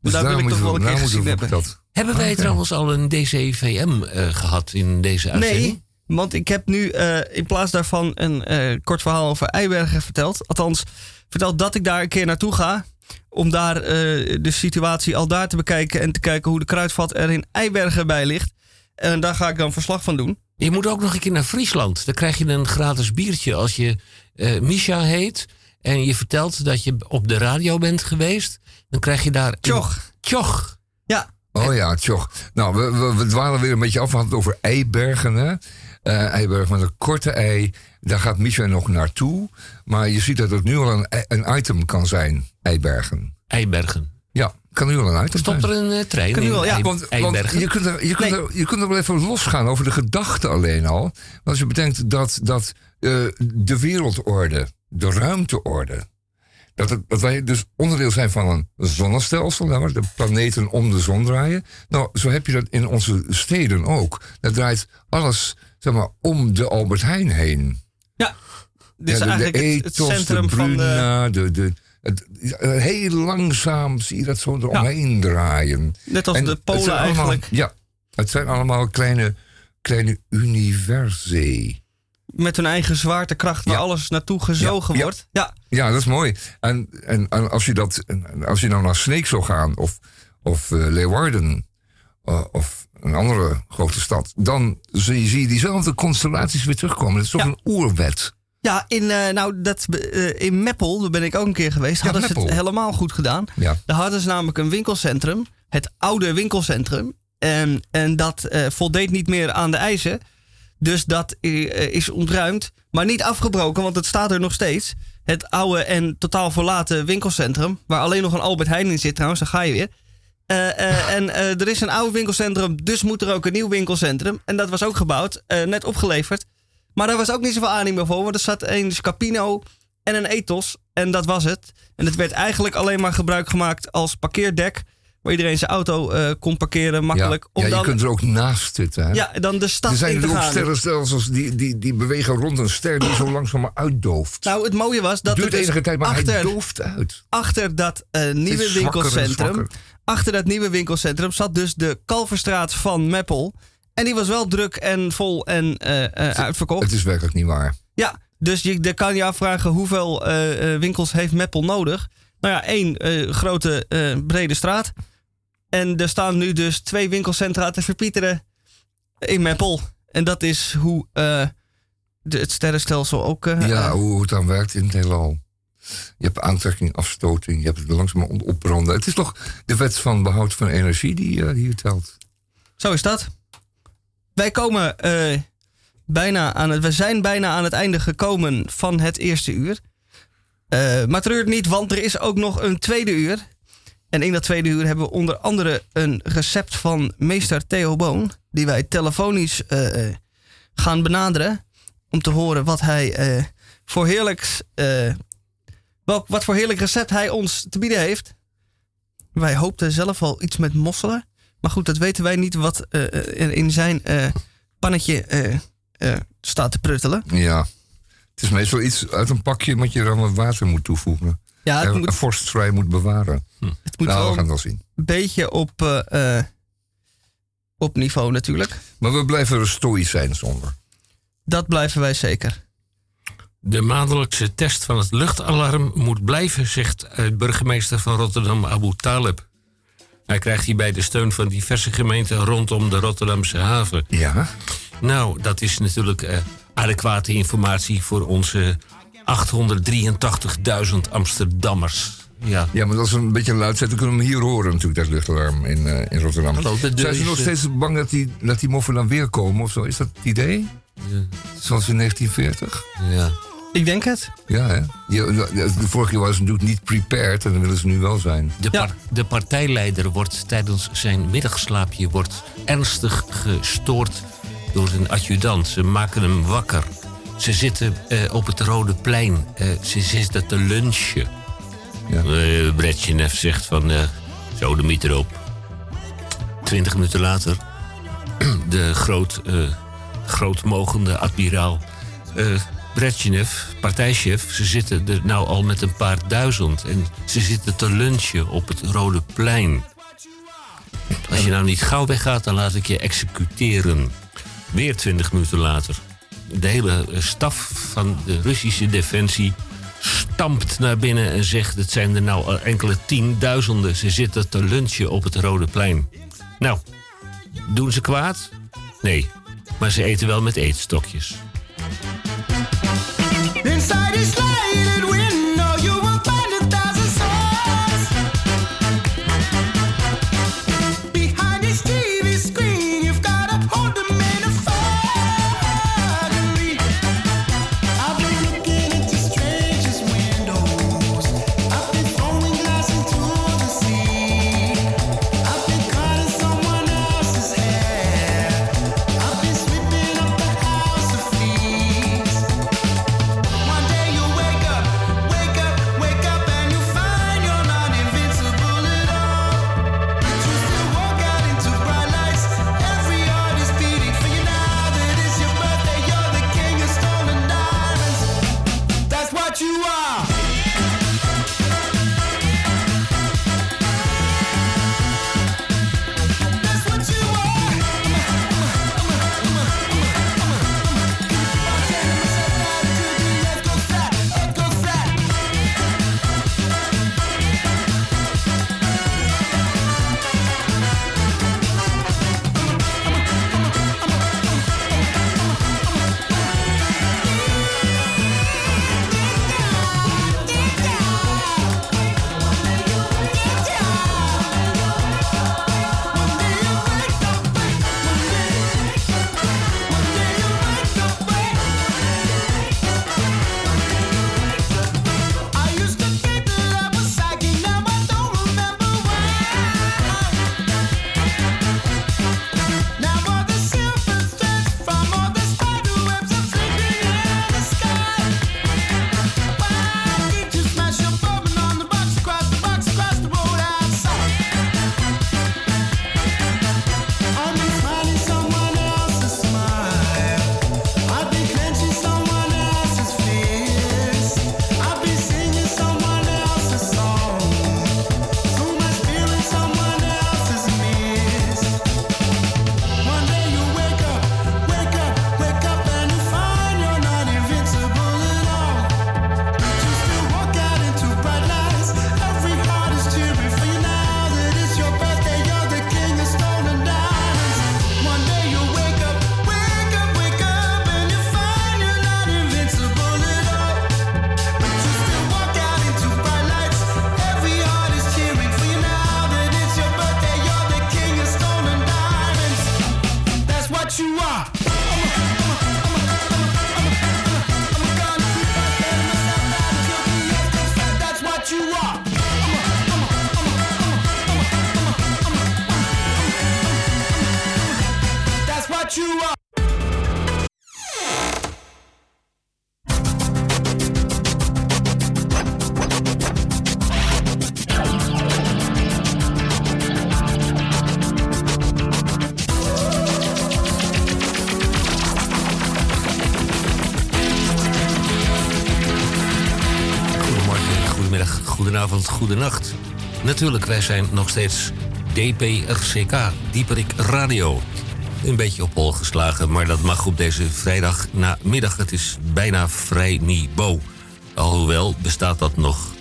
Dus daar wil ik toch wel we- een keer gezien hebben. Hebben wij Oké. trouwens al een DCVM eh, gehad in deze uitzending? Nee, want ik heb nu eh, in plaats daarvan een eh, kort verhaal over Eibergen verteld. Althans, verteld dat ik daar een keer naartoe ga. Om daar eh, de situatie al daar te bekijken en te kijken hoe de kruidvat er in Eibergen bij ligt. En daar ga ik dan verslag van doen. Je moet ook nog een keer naar Friesland. Dan krijg je een gratis biertje als je eh Misha heet. En je vertelt dat je op de radio bent geweest. Dan krijg je daar... een- Tjoch. Tjoch. Ja, Oh ja, tjoch. Nou, we, we, we dwalen weer een beetje af. We hadden het over Eibergen, hè. Eh, Eibergen met een korte ei. Daar gaat Micha nog naartoe. Maar je ziet dat het nu al een, een item kan zijn, Eibergen. Eibergen. Ja, kan nu al een item Stopt zijn. er een eh, trein Kan nu in wel, ja, Want, je, kunt er, je, kunt Nee. er, je kunt er wel even losgaan over de gedachte alleen al. Want als je bedenkt dat, dat eh, de wereldorde, de ruimteorde... Dat, het, dat wij dus onderdeel zijn van een zonnestelsel, waar de planeten om de zon draaien. Nou, zo heb je dat in onze steden ook. Dat draait alles zeg maar, om de Albert Heijn heen. ja. Dit is Ja, de, de eigenlijk het, centrum de van de... De... de het, heel langzaam zie je dat zo eromheen draaien. Net als En de Polen allemaal- eigenlijk. ja, het zijn allemaal kleine, kleine universe. Met hun eigen zwaartekracht waar Ja. alles naartoe gezogen Ja, wordt. Ja, Ja, dat is mooi. En, en, en als, je dat, als je nou naar Sneek zou gaan, of, of eh, Leeuwarden, eh, of een andere grote stad, dan zie je, zie je diezelfde constellaties weer terugkomen. Het is toch Ja. een oerwet. Ja, in, eh, nou, dat, eh, in Meppel, daar ben ik ook een keer geweest, hadden ze het helemaal goed gedaan. Ja. Daar hadden ze namelijk een winkelcentrum, het oude winkelcentrum. En, en dat eh, voldeed niet meer aan de eisen. Dus dat is ontruimd, maar niet afgebroken, want het staat er nog steeds. Het oude en totaal verlaten winkelcentrum, waar alleen nog een Albert Heijn in zit trouwens, daar ga je weer. Eh, eh, en eh, er is een oud winkelcentrum, dus moet er ook een nieuw winkelcentrum. En dat was ook gebouwd, net opgeleverd. Maar daar was ook niet zoveel animo voor, want er zat een Scapino en een Ethos. En dat was het. En het werd eigenlijk alleen maar gebruik gemaakt als parkeerdek. Waar iedereen zijn auto kon parkeren makkelijk. Ja, om ja, je dan, kunt er ook naast zitten. Hè? ja, dan de stad er zijn in te natuurlijk ook gaan. sterrenstelsels die, die, die bewegen rond een ster die zo langzaam maar uitdooft. Nou, het mooie was dat duurt er dus enige tijd, maar achter, hij dooft uit. achter dat nieuwe winkelcentrum. zwakker. Achter dat nieuwe winkelcentrum zat dus de Kalverstraat van Meppel. En die was wel druk en vol en eh, uitverkocht. Het is werkelijk niet waar. Ja, dus je, kan je afvragen hoeveel eh, winkels heeft Meppel nodig. Nou ja, één grote brede straat. En er staan nu dus twee winkelcentra te verpieteren in Meppel. En dat is hoe de, het sterrenstelsel ook... Ja, hoe het dan werkt in het heelal. Je hebt aantrekking, afstoting, je hebt het langzaam opbranden. Het is toch de wet van behoud van energie die eh, hier telt. Zo is dat. Wij komen eh, bijna aan het, we zijn bijna aan het einde gekomen van het eerste uur. Eh, maar treur het niet, want er is ook nog een tweede uur. En in dat tweede uur hebben we onder andere een recept van meester Theo Boon. Die wij telefonisch eh, eh, gaan benaderen. Om te horen wat hij eh, voor heerlijks. Welk, wat voor heerlijk recept hij ons te bieden heeft. Wij hoopten zelf al iets met mosselen. Maar goed, dat weten wij niet wat er in zijn eh, pannetje staat te pruttelen. Ja. Het is meestal iets uit een pakje wat je dan wat water moet toevoegen. Ja, het en moet- vorstvrij moet bewaren. Het moet nou, wel we gaan het wel zien. een beetje op, op niveau natuurlijk. Maar we blijven er stoïcijns onder. Dat blijven wij zeker. De maandelijkse test van het luchtalarm moet blijven, zegt eh, burgemeester van Rotterdam Abu Taleb. Hij krijgt hierbij de steun van diverse gemeenten rondom de Rotterdamse haven. Ja? Nou, dat is natuurlijk eh, adequate informatie voor onze 883.000 Amsterdammers. Ja. Ja, maar dat is een beetje luid. Dan kunnen we hem hier horen natuurlijk, dat luchtalarm in, eh, in Rotterdam. Hallo, de Zijn ze nog steeds bang dat die, dat die moffen dan weer komen of zo? Is dat het idee? Zoals in 1940? Ja. Ik denk het. Ja, hè? Je- de vorige keer was ze natuurlijk niet prepared en dan willen ze nu wel zijn. De, par- de partijleider wordt tijdens zijn middagslaapje wordt ernstig gestoord door een adjudant. Ze maken hem wakker. Ze zitten eh, op het Rode Plein. Eh, ze zitten te lunchen. Ja. Brezhnev zegt van... eh zo de miet erop. Twintig minuten later... de groot, eh, grootmogende admiraal... Brezhnev, partijchef... ze zitten er nou al met een paar duizend... en ze zitten te lunchen op het Rode Plein. Als je nou niet gauw weggaat, dan laat ik je executeren. Weer twintig minuten later. De hele eh, staf van de Russische defensie stampt naar binnen en zegt... het zijn er nou enkele tienduizenden. Ze zitten te lunchen op het Rode Plein. Nou, doen ze kwaad? Nee, maar ze eten wel met eetstokjes. Goedenavond, goedenacht. Natuurlijk, wij zijn nog steeds DPRCK, Dieperik Radio. Een beetje op hol geslagen, maar dat mag op deze vrijdag namiddag. Het is bijna vrij niveau. Alhoewel bestaat dat nog.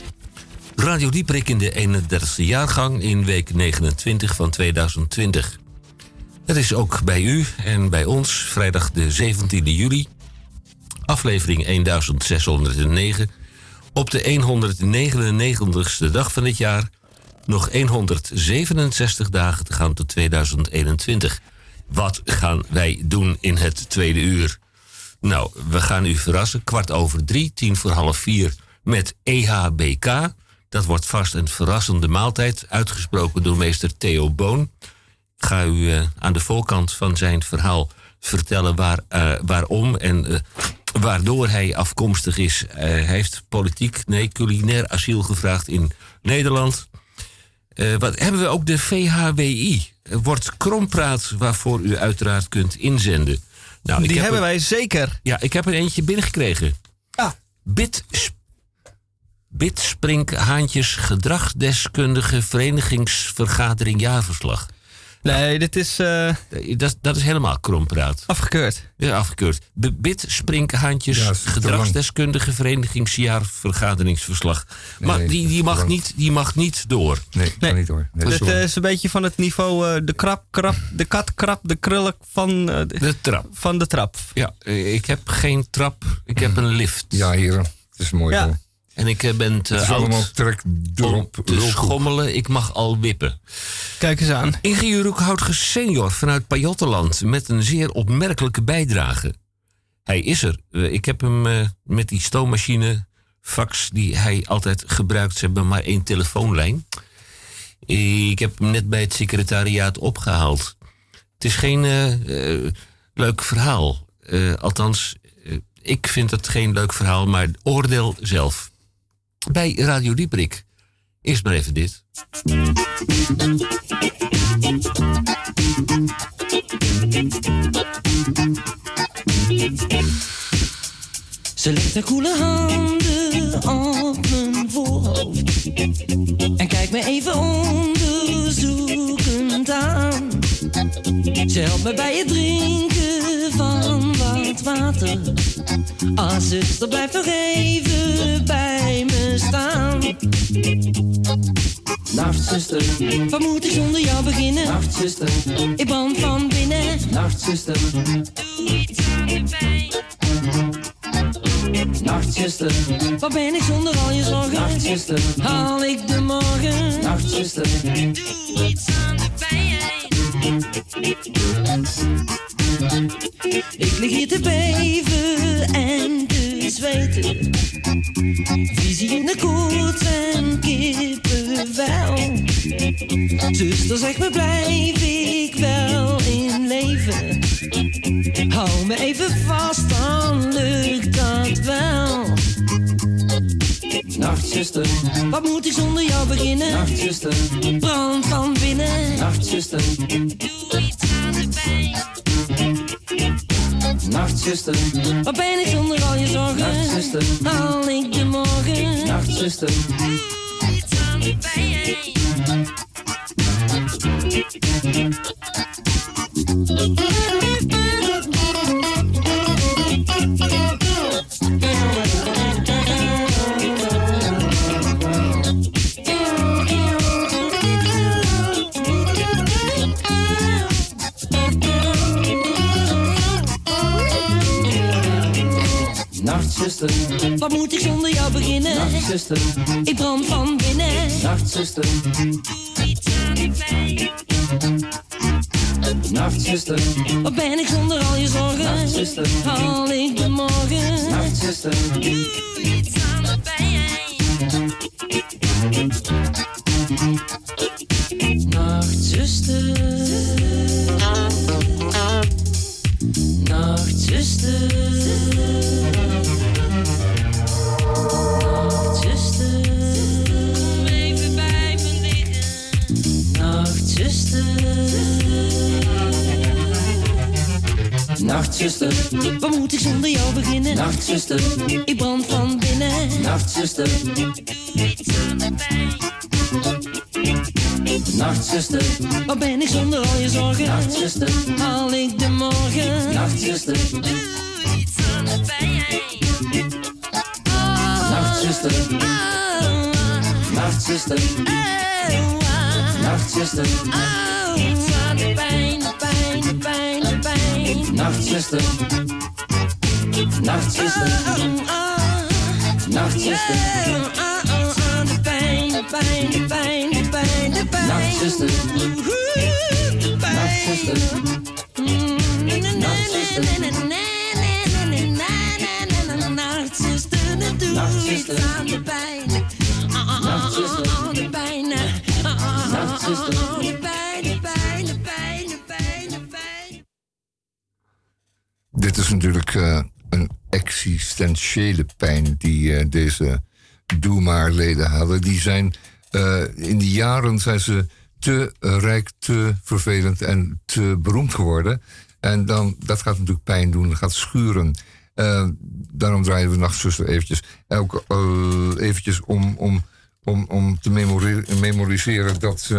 Radio Dieperik in de 31e jaargang in week 29 van 2020. Het is ook bij u en bij ons vrijdag de 17e juli, aflevering 1609 op de 199ste dag van het jaar nog 167 dagen te gaan tot 2021. Wat gaan wij doen in het tweede uur? Nou, we gaan u verrassen. Kwart over drie, tien voor half vier met EHBK. Dat wordt vast een verrassende maaltijd, uitgesproken door meester Theo Boon. Ik ga u eh, aan de voorkant van zijn verhaal vertellen waar, eh, waarom en eh, waardoor hij afkomstig is. Hij heeft politiek, nee, culinair asiel gevraagd in Nederland. Wat hebben we ook de VHWI? Wordt krompraat waarvoor u uiteraard kunt inzenden. Nou, Die heb hebben wij zeker. Ja, ik heb er eentje binnengekregen. Ah. Bit, Bitsprink Haantjes Gedragsdeskundige Verenigingsvergadering Jaarverslag. Nee, dit is eh, Dat, dat is helemaal krompraat. afgekeurd. Ja, afgekeurd. Be- Bit Sprinkhaantjes Ja, het Gedragsdeskundige Verenigingsjaarvergaderingsverslag. Maar Nee, die, dat die, is mag niet, die mag niet door. Nee, Nee. kan niet. Nee, sorry. eh, is een beetje van het niveau eh, de krap, krap, de kat, krap, de krullen van, eh, de, De trap. van de trap. Ja, ik heb geen trap, ik heb een lift. ja, heren. Het is mooi Ja. En ik eh, ben te Het is oud allemaal trek om te schommelen. Ik mag al wippen. Kijk eens aan. Ingenieur Roekhoutges senior vanuit Pajottenland met een zeer opmerkelijke bijdrage. Hij is er. Eh, Ik heb hem eh, met die stoommachine, fax die hij altijd gebruikt. Ze hebben maar één telefoonlijn. Ik heb hem net bij het secretariaat opgehaald. Het is geen leuk verhaal. Eh, althans, ik vind het geen leuk verhaal, maar oordeel zelf. Bij Radio Dieprik. Eerst maar even dit. Ze legt haar koele handen op mijn voorhoofd en kijkt me even onderzoekend aan. Ze helpt me bij het drinken van wat water. Ah, zuster, blijf nog even bij me staan. Nacht, zuster, wat moet ik zonder jou beginnen? Nacht, zuster, ik brand van binnen. Nacht, zuster, doe iets aan de pijn. Nachtzuster, waar ben ik zonder al je zorgen? Nachtzuster, haal ik de morgen? Nachtzuster, doe iets aan de pijn. Ik lig hier te beven en te Visie in de koets en kippenvel. Zuster, zeg me, blijf ik wel in leven? Hou me even vast, dan lukt dat wel. Nachtzuster, wat moet ik zonder jou beginnen? Nachtzuster, brand van binnen. Nachtzuster, doe iets aan de pijn. Nachtzuster, wat ben ik zonder al je zorgen? Nachtzuster, haal ik de morgen? Nachtzuster, doe Nachtzuster, wat moet ik zonder jou beginnen? Nachtzuster, ik brand van binnen. Nachtzuster, doe iets aan pijn. Nachtzuster, wat ben ik zonder al je zorgen? Nachtzuster, haal ik de morgen? Nachtzuster, doe iets aan de pijn. Nachtzuster, Waar moet ik zonder jou beginnen? Nachtzuster, Ik brand van binnen. Nachtzuster, Nachtzuster, Waar ben ik zonder al je zorgen? Nachtzuster, Haal ik de morgen? Nachtzuster, Iets aan de pijn. Nachtzuster, Nachtzuster, Nachtzuster, Iets Nachtzuster, Nachtzuster, Nachtzuster. Nachtzuster, Nachtzuster, Nachtzuster, Nachtzuster. Nachtzuster. Natuurlijk eh, een existentiële pijn die eh, deze Doe maar-leden hadden. Die zijn eh, in die jaren zijn ze te rijk, te vervelend en te beroemd geworden. En dan, dat gaat natuurlijk pijn doen, dat gaat schuren. Daarom draaien we Nachtzuster eventjes. Eh, eventjes om, om, om, om te memori- memoriseren dat,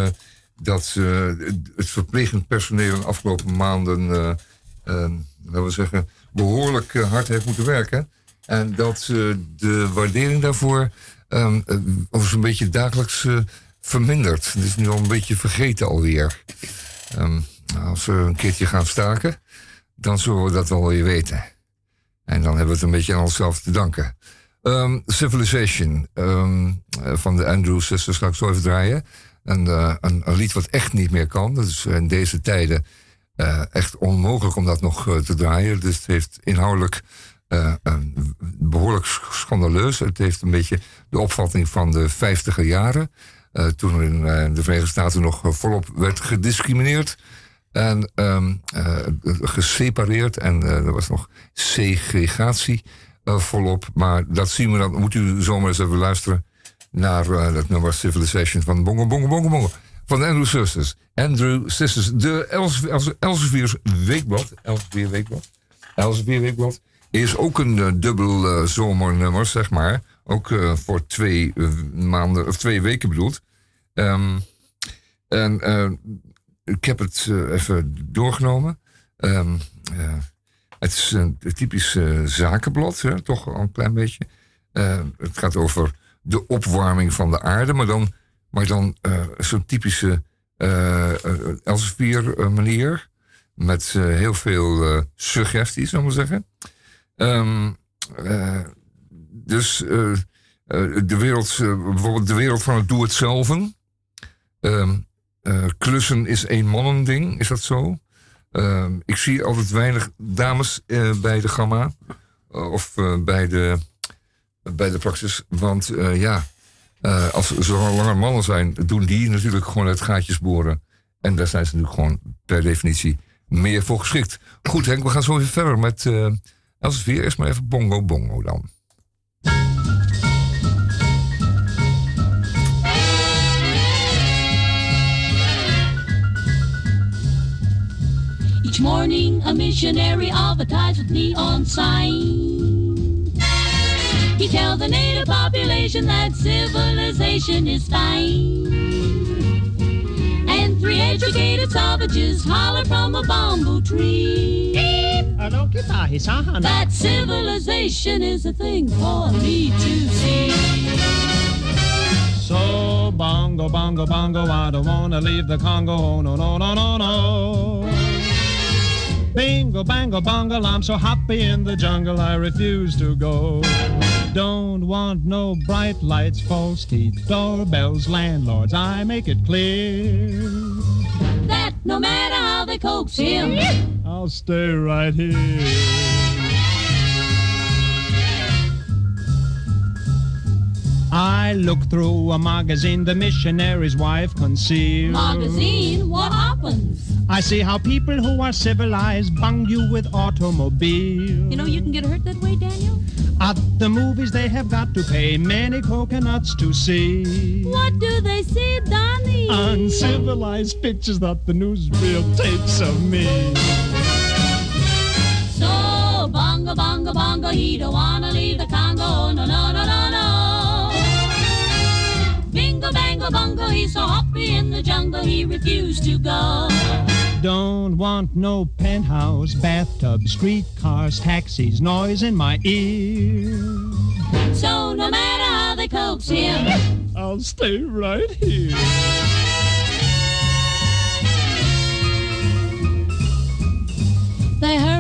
dat eh, het verplegend personeel de afgelopen maanden, laten we zeggen, behoorlijk eh, hard heeft moeten werken. En dat eh, de waardering daarvoor ehm, eh, of een beetje dagelijks eh, vermindert. Het is nu al een beetje vergeten alweer. Ehm, als we een keertje gaan staken, dan zullen we dat wel weer weten. En dan hebben we het een beetje aan onszelf te danken. Ehm, Civilization ehm, eh, van de Andrew Sisters ga ik zo even draaien. Eh, een, een lied wat echt niet meer kan. Dat is in deze tijden eh, echt onmogelijk om dat nog eh, te draaien. Dus het heeft inhoudelijk eh, behoorlijk sch- schandaleus. Het heeft een beetje de opvatting van de vijftiger jaren. toen in de Verenigde Staten nog volop werd gediscrimineerd. En ehm, eh, gesepareerd. En er was nog segregatie volop. Maar dat zien we dan. Moet u zomaar eens even luisteren naar eh, dat nummer Civilization van Bongo Bongo Bongo Bongo. Van Andrew Sisters. Andrew Sisters. De Els- Els- Elsevier's Weekblad. Elsevier Weekblad. Elsevier Weekblad. Is ook een eh, dubbel eh, zomernummer, zeg maar. Ook eh, voor twee maanden, of twee weken bedoeld. Ehm, en ik heb het even doorgenomen. Ehm, eh, het is een typisch zakenblad, hè, toch al een klein beetje. Het gaat over de opwarming van de aarde, maar dan, maar dan eh, zo'n typische eh uh, Elsevier manier. Met eh, heel veel eh, suggesties, zullen we zeggen. Ehm, eh, dus eh, eh, de, wereld, eh, bijvoorbeeld de wereld van het doe-het-zelven. Ehm, eh, klussen is een mannending, is dat zo? Ehm, ik zie altijd weinig dames eh, bij de gamma. eh, of eh, bij, de, bij de praxis. Want eh, ja, eh, als zo langer mannen zijn, doen die natuurlijk gewoon het gaatjes boren. En daar zijn ze natuurlijk gewoon per definitie meer voor geschikt. Goed Henk, we gaan zo even verder met eh Elsevier. Eerst maar even bongo bongo dan. Each morning, a missionary advertised with neon sign. He tells the native population that civilization is fine. And three educated savages holler from a bamboo tree. That civilization is a thing for me to see. So bongo, bongo, bongo, I don't wanna leave the Congo. Oh, no, no, no, no, no. Bingo, bango, bongo, I'm so happy in the jungle, I refuse to go. Don't want no bright lights, false teeth, doorbells, landlords, I make it clear. That no matter how they coax him, I'll stay right here. I look through a magazine the missionary's wife concealed. magazine, what happens? I see how people who are civilized bung you with automobiles. You know you can get hurt that way, Daniel? At the movies, they have got to pay many coconuts to see. What do they see, Donnie? Uncivilized pictures that the newsreel takes of me. So bongo bongo bongo, he don't wanna leave the Congo. No no no no. Bongo, he's so happy in the jungle, he refused to go. Don't want no penthouse, bathtub, streetcars, taxis, noise in my ear. So no matter how they coax him, I'll stay right here. they hurry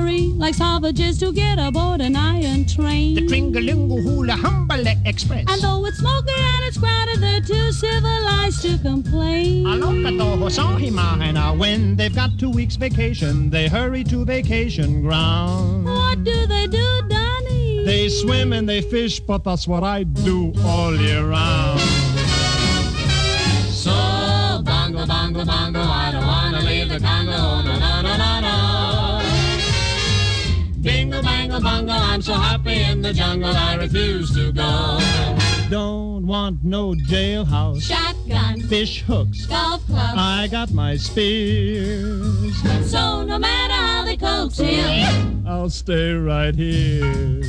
like savages to get aboard an iron train. The Tringalingo Hula Humbale Express. And though it's smoky and it's crowded, they're too civilized to complain. Hosahimahana. When they've got two weeks vacation, they hurry to vacation ground. What do they do, Donnie? They swim and they fish, but that's what I do all year round. So bongo bongo bongo, Bongo, I'm so happy in the jungle, I refuse to go. Don't want no jailhouse. Shotgun, Fish hooks. golf club. I got my spears. So no matter how they coax him, I'll stay right here.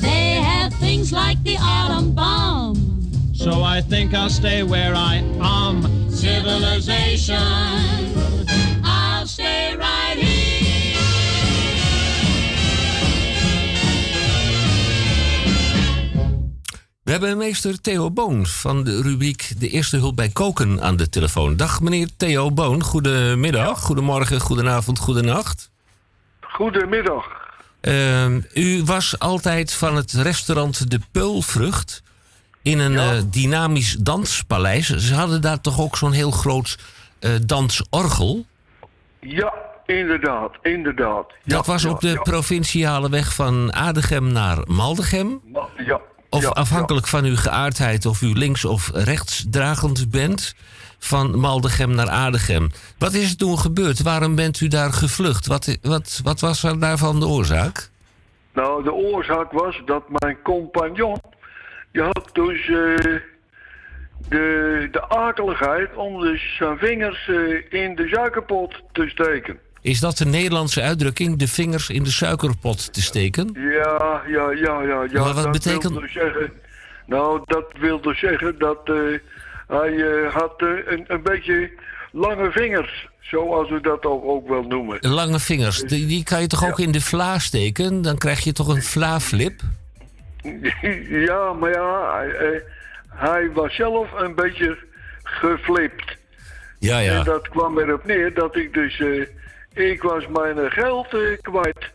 they have things like the atom bomb. So I think I'll stay where I am. Civilization, I'll stay right We hebben meester Theo Boon van de rubriek De Eerste Hulp bij Koken aan de telefoon. Dag meneer Theo Boon, goedemiddag, goedemorgen, goedenavond, goedenacht. Goedemiddag. Ehm, u was altijd van het restaurant De Peulvrucht in een eh, dynamisch danspaleis. Ze hadden daar toch ook zo'n heel groot eh, dansorgel? Ja, inderdaad, inderdaad. Dat was op de provinciale weg van Adegem naar Maldegem. Ma- Ja. Of ja, afhankelijk van uw geaardheid of u links of rechtsdragend bent. Van Maldegem naar Adegem. Wat is er toen gebeurd? Waarom bent u daar gevlucht? Wat, wat, wat was er daarvan de oorzaak? Nou, de oorzaak was dat mijn compagnon... die had dus eh, de, de akeligheid om dus zijn vingers eh, in de suikerpot te steken. Is dat de Nederlandse uitdrukking, de vingers in de suikerpot te steken? Ja, ja, ja, ja. ja Maar wat dat betekent- Wilde zeggen, nou, dat wilde zeggen dat eh, hij eh, had eh, een, een beetje lange vingers. Zoals we dat ook, ook wel noemen. Lange vingers, die, die kan je toch ook in de vla steken? Dan krijg je toch een vla-flip? Ja, maar ja, hij, hij was zelf een beetje geflipt. Ja, ja. En dat kwam erop neer dat ik dus... ik was mijn geld eh, kwijt.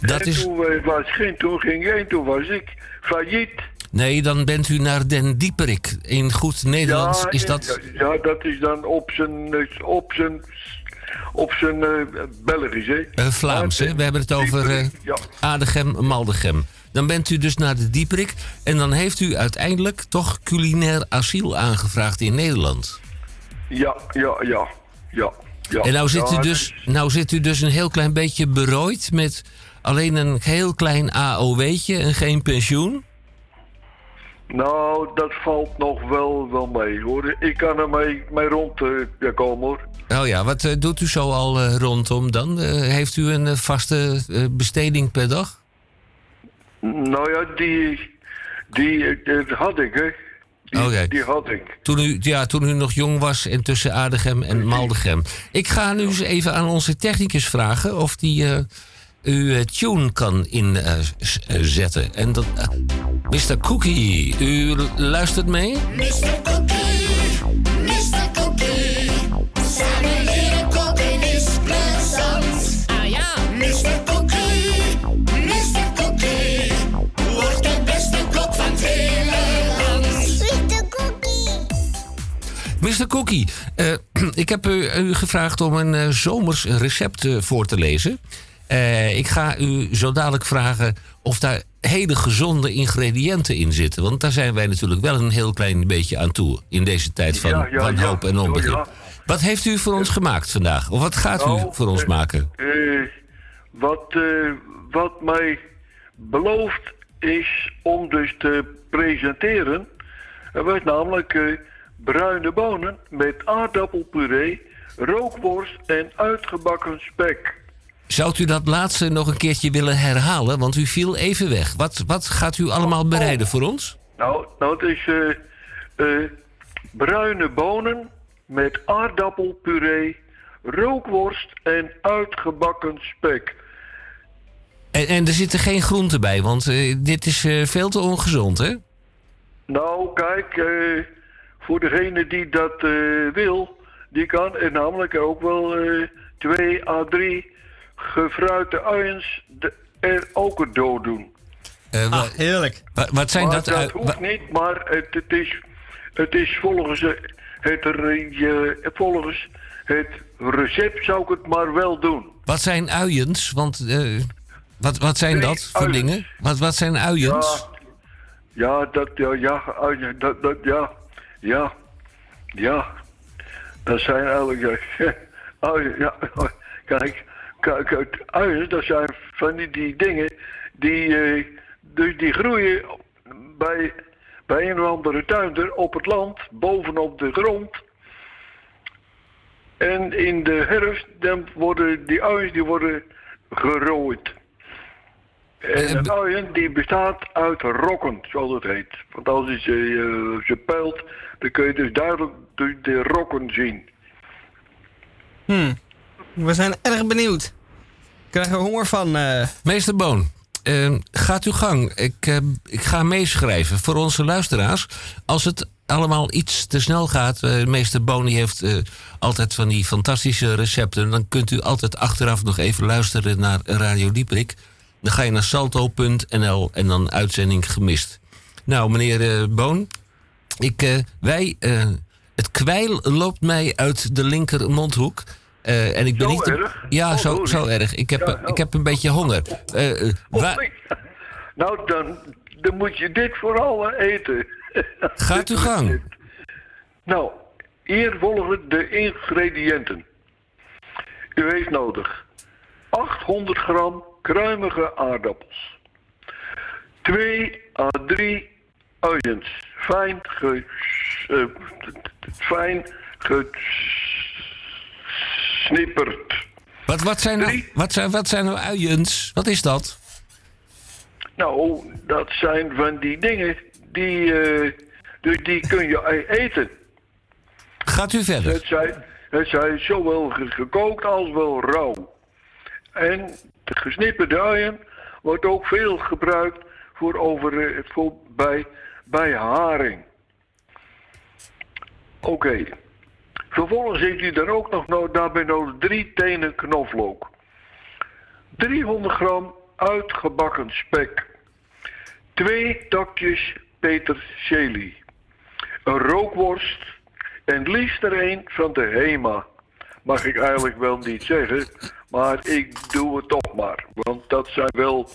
Dat en is... toen, eh, was geen, toen ging en toen was ik failliet. Nee, dan bent u naar Den Dieperik. In goed Nederlands ja, is dat... Ja, dat is dan op zijn... eh, Op zijn op zijn eh, Belgisch, hè? Vlaams, hè? We hebben het over Ja. Adegem, Maldegem. Dan bent u dus naar de Dieperik. En dan heeft u uiteindelijk toch culinair asiel aangevraagd in Nederland. Ja, ja, ja, ja. Ja. en nou zit, u dus, nou zit u dus een heel klein beetje berooid met alleen een heel klein AOW'tje en geen pensioen. Nou, dat valt nog wel, wel mee, hoor. Ik kan er mee, mee rond eh, komen, hoor. Oh ja, wat eh, doet u zo al eh, rondom dan? Heeft u een vaste besteding per dag? Nou ja, die, die dat had ik, hè. Die, had ik. Toen u, ja, toen u nog jong was en tussen Adegem en Maldegem. Ik ga nu eens even aan onze technicus vragen of die eh, uw eh, tune kan inzetten. en dat. eh, Mr. Cookie, u luistert mee? Mr. Cookie, Mr. Cookie, eh, ik heb u, u gevraagd om een eh, zomers recept eh, voor te lezen. Ik ga u zo dadelijk vragen of daar hele gezonde ingrediënten in zitten. Want daar zijn wij natuurlijk wel een heel klein beetje aan toe in deze tijd van Ja, ja. en onbegrip. Wat heeft u voor ons gemaakt vandaag? Of wat gaat u Nou, voor ons maken? Wat, wat mij beloofd is om dus te presenteren. Er werd namelijk bruine bonen met aardappelpuree, rookworst en uitgebakken spek. Zou u dat laatste nog een keertje willen herhalen? Want u viel even weg. Wat, wat gaat u allemaal bereiden voor ons? Nou, nou het is eh, eh, bruine bonen met aardappelpuree, rookworst en uitgebakken spek. En, en er zitten geen groenten bij, want eh, dit is veel te ongezond, hè? Nou, kijk, voor degene die dat eh, wil, die kan er namelijk ook wel eh, twee à drie gefruite uiens de- er ook het dood doen. ah, heerlijk. Wat, wat zijn maar dat? dat hoeft niet, maar het, het, is, het is volgens het, volgens het recept zou ik het maar wel doen. Wat zijn uiens? Want eh, wat, wat zijn Nee, dat voor uiens. dingen? Wat, wat zijn uiens? Ja, dat, ja, ja, uien, dat, dat, ja, ja, ja. Dat zijn eigenlijk, uien, ja, kijk, kijk, uien, dat zijn van die, die dingen die, eh, dus die groeien bij, bij een of andere tuinder op het land, bovenop de grond. En in de herfst, dan worden die uien, die worden gerooid. En een uien die bestaat uit rokken, zoals het heet. Want als je ze, ze peilt, dan kun je dus duidelijk de, de rokken zien. Hmm. We zijn erg benieuwd. Krijgen we honger van. eh, Meester Boon, eh, gaat uw gang. Ik, eh, ik ga meeschrijven voor onze luisteraars. Als het allemaal iets te snel gaat, eh, meester Boon die heeft eh, altijd van die fantastische recepten. Dan kunt u altijd achteraf nog even luisteren naar Radio Dieprik. Dan ga je naar salto.nl en dan uitzending gemist. Nou, meneer Boon, ik, eh, wij, eh, het kwijl loopt mij uit de linker mondhoek. Eh, en ik ben Zo niet. Ja, Oh, zo, zo erg. Ik heb, Ja, eh, oh. ik heb een beetje honger. Wa- Nou, dan, dan moet je dit vooral eten. gaat uw gang. Nou, hier volgen de ingrediënten. U heeft nodig 800 gram kruimige aardappels. 2 à 3 uiens, fijn, ge, eh, fijn gesnipperd. Wat, wat, zijn nou, wat, zijn, wat zijn nou uiens? Wat is dat? Nou, dat zijn van die dingen die, eh, dus die kun je e- eten. Gaat u verder? Het zijn, het zijn zowel ge- gekookt als wel rauw. En de gesnipperde uien wordt ook veel gebruikt voor over, voor bij, bij haring. Oké. Vervolgens heeft u dan ook nog no- daarbij nodig drie tenen knoflook. 300 gram uitgebakken spek. Twee takjes peterselie. Een rookworst. En liefst er een van de Hema. Mag ik eigenlijk wel niet zeggen. Maar ik doe het toch maar. Want dat zijn wel,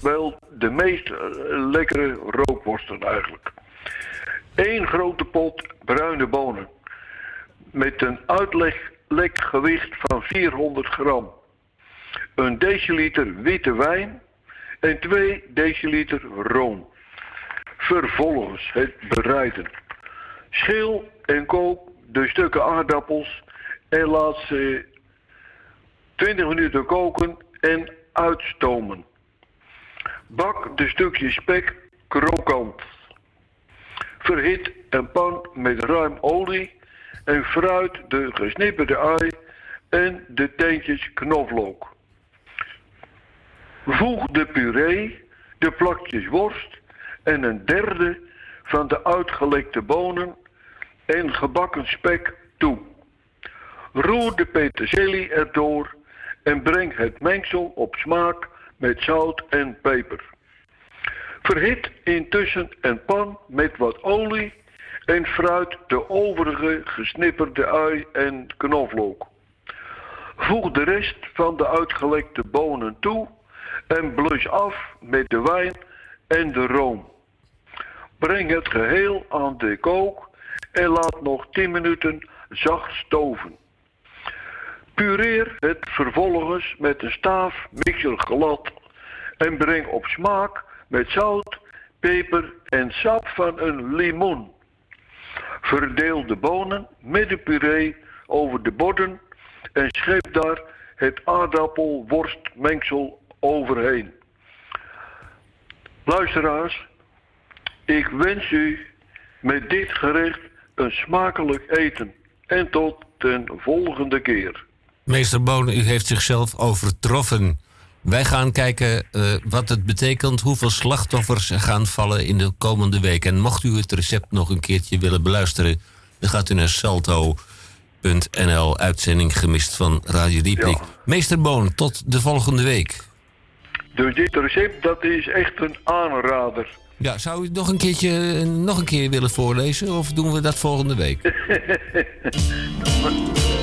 wel de meest eh, lekkere rookworsten eigenlijk. Eén grote pot bruine bonen. Met een uitleggewicht van 400 gram. Een deciliter witte wijn. En 2 deciliter room. Vervolgens het bereiden. Schil en kook de stukken aardappels en laat ze 20 minuten koken en uitstomen. Bak de stukjes spek krokant. Verhit een pan met ruim olie en fruit de gesnipperde ui en de teentjes knoflook. Voeg de puree, de plakjes worst en een derde van de uitgelekte bonen en gebakken spek toe. Roer de peterselie erdoor en breng het mengsel op smaak met zout en peper. Verhit intussen een pan met wat olie en fruit de overige gesnipperde ui en knoflook. Voeg de rest van de uitgelekte bonen toe en blus af met de wijn en de room. Breng het geheel aan de kook en laat nog 10 minuten zacht stoven. Pureer het vervolgens met een staaf mixer glad en breng op smaak met zout, peper en sap van een limoen. Verdeel de bonen met de puree over de borden en scheep daar het aardappelworstmengsel overheen. Luisteraars, ik wens u met dit gerecht een smakelijk eten en tot de volgende keer. Meester Boon, u heeft zichzelf overtroffen. Wij gaan kijken eh, wat het betekent, hoeveel slachtoffers er gaan vallen in de komende week. En mocht u het recept nog een keertje willen beluisteren, dan gaat u naar salto.nl, uitzending gemist van Radio Dieprik. Meester Boon, tot de volgende week. Dus dit recept, dat is echt een aanrader. Ja, zou u het nog een keertje eh, nog een keer willen voorlezen of doen we dat volgende week?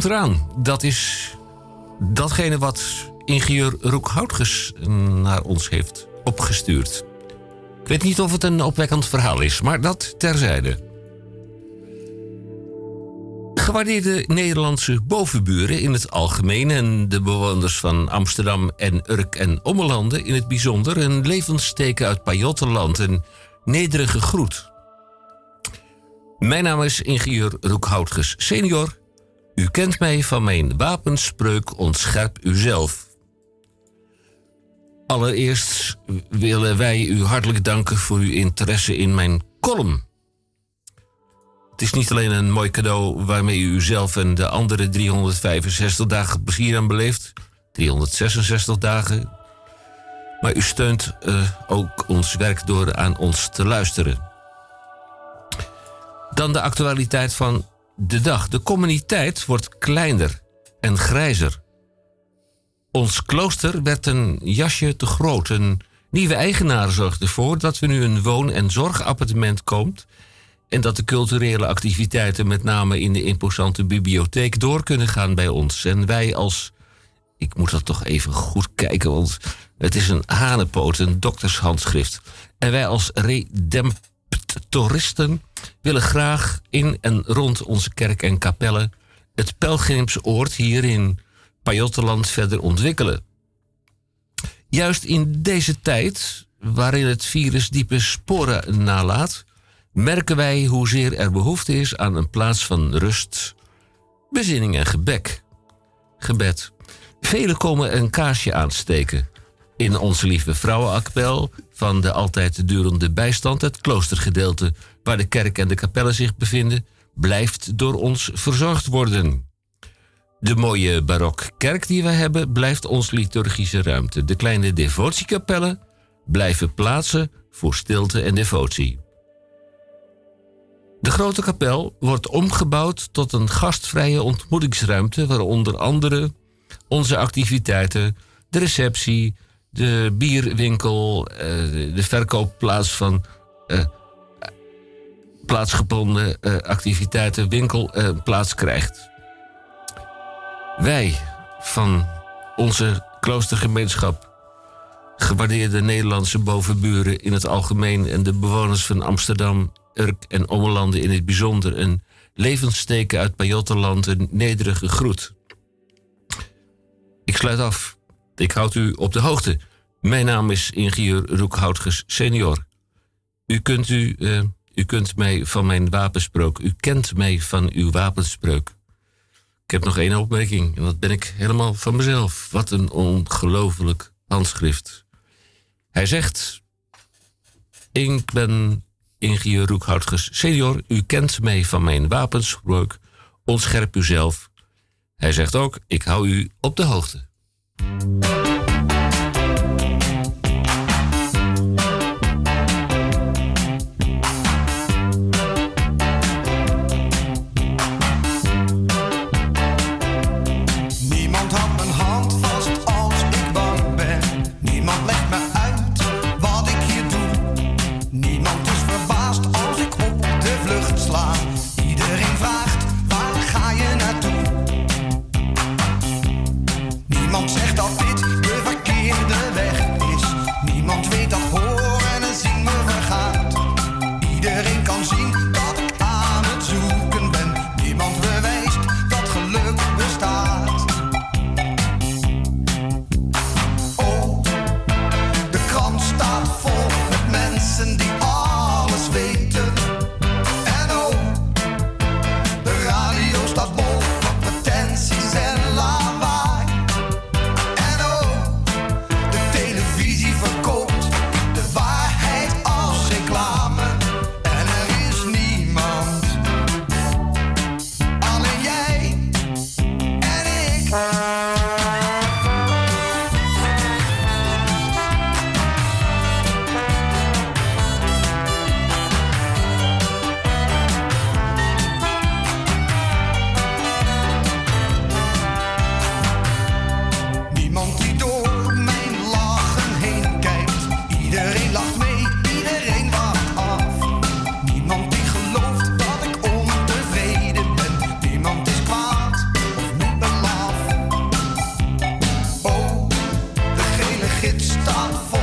komt eraan. Dat is datgene wat ingenieur Roek Houtges naar ons heeft opgestuurd. Ik weet niet of het een opwekkend verhaal is, maar dat terzijde. Gewaardeerde Nederlandse bovenburen in het algemeen en de bewoners van Amsterdam en Urk en Ommelanden in het bijzonder een levensteken uit Pajottenland, een nederige groet. Mijn naam is ingenieur Roek Houtges senior. U kent mij van mijn wapenspreuk ontscherp uzelf. Allereerst willen wij u hartelijk danken voor uw interesse in mijn column. Het is niet alleen een mooi cadeau waarmee u uzelf en de andere 365 dagen plezier aan beleeft, 366 dagen, maar u steunt eh, ook ons werk door aan ons te luisteren. Dan de actualiteit van de dag. De communiteit wordt kleiner en grijzer. Ons klooster werd een jasje te groot. Een nieuwe eigenaar zorgt ervoor dat we nu een woon- en zorgappartement komt. En dat de culturele activiteiten, met name in de imposante bibliotheek, door kunnen gaan bij ons. En wij als. Ik moet dat toch even goed kijken, want het is een hanenpoot, een doktershandschrift. En wij als redemptoristen willen graag in en rond onze kerk en kapellen het pelgrimsoord hier in Pajottenland verder ontwikkelen. Juist in deze tijd, waarin het virus diepe sporen nalaat, merken wij hoezeer er behoefte is aan een plaats van rust, bezinning en gebek. gebed. Velen komen een kaarsje aansteken. In onze lieve vrouwenkapel van de altijd durende bijstand, het kloostergedeelte waar de kerk en de kapellen zich bevinden, blijft door ons verzorgd worden. De mooie barokkerk die we hebben, blijft ons liturgische ruimte. De kleine devotiekapellen blijven plaatsen voor stilte en devotie. De grote kapel wordt omgebouwd tot een gastvrije ontmoetingsruimte, waar onder andere onze activiteiten, de receptie, de bierwinkel, eh, de verkoopplaats van eh, plaatsgebonden eh, activiteiten, winkel eh, plaats krijgt. Wij van onze kloostergemeenschap, gewaardeerde Nederlandse bovenburen in het algemeen en de bewoners van Amsterdam, Urk en Ommelanden in het bijzonder, een levenssteken uit Pajottenland, een nederige groet. Ik sluit af. Ik houd u op de hoogte. Mijn naam is ingenieur Roekhoutges senior. U kunt, u, eh, u kunt mij van mijn wapenspreuk. U kent mij van uw wapenspreuk. Ik heb nog één opmerking en dat ben ik helemaal van mezelf. Wat een ongelooflijk handschrift. Hij zegt: Ik ben ingenieur Roekhoutges senior. U kent mij van mijn wapenspreuk. Ontscherp uzelf. Hij zegt ook: Ik hou u op de hoogte. Gids staat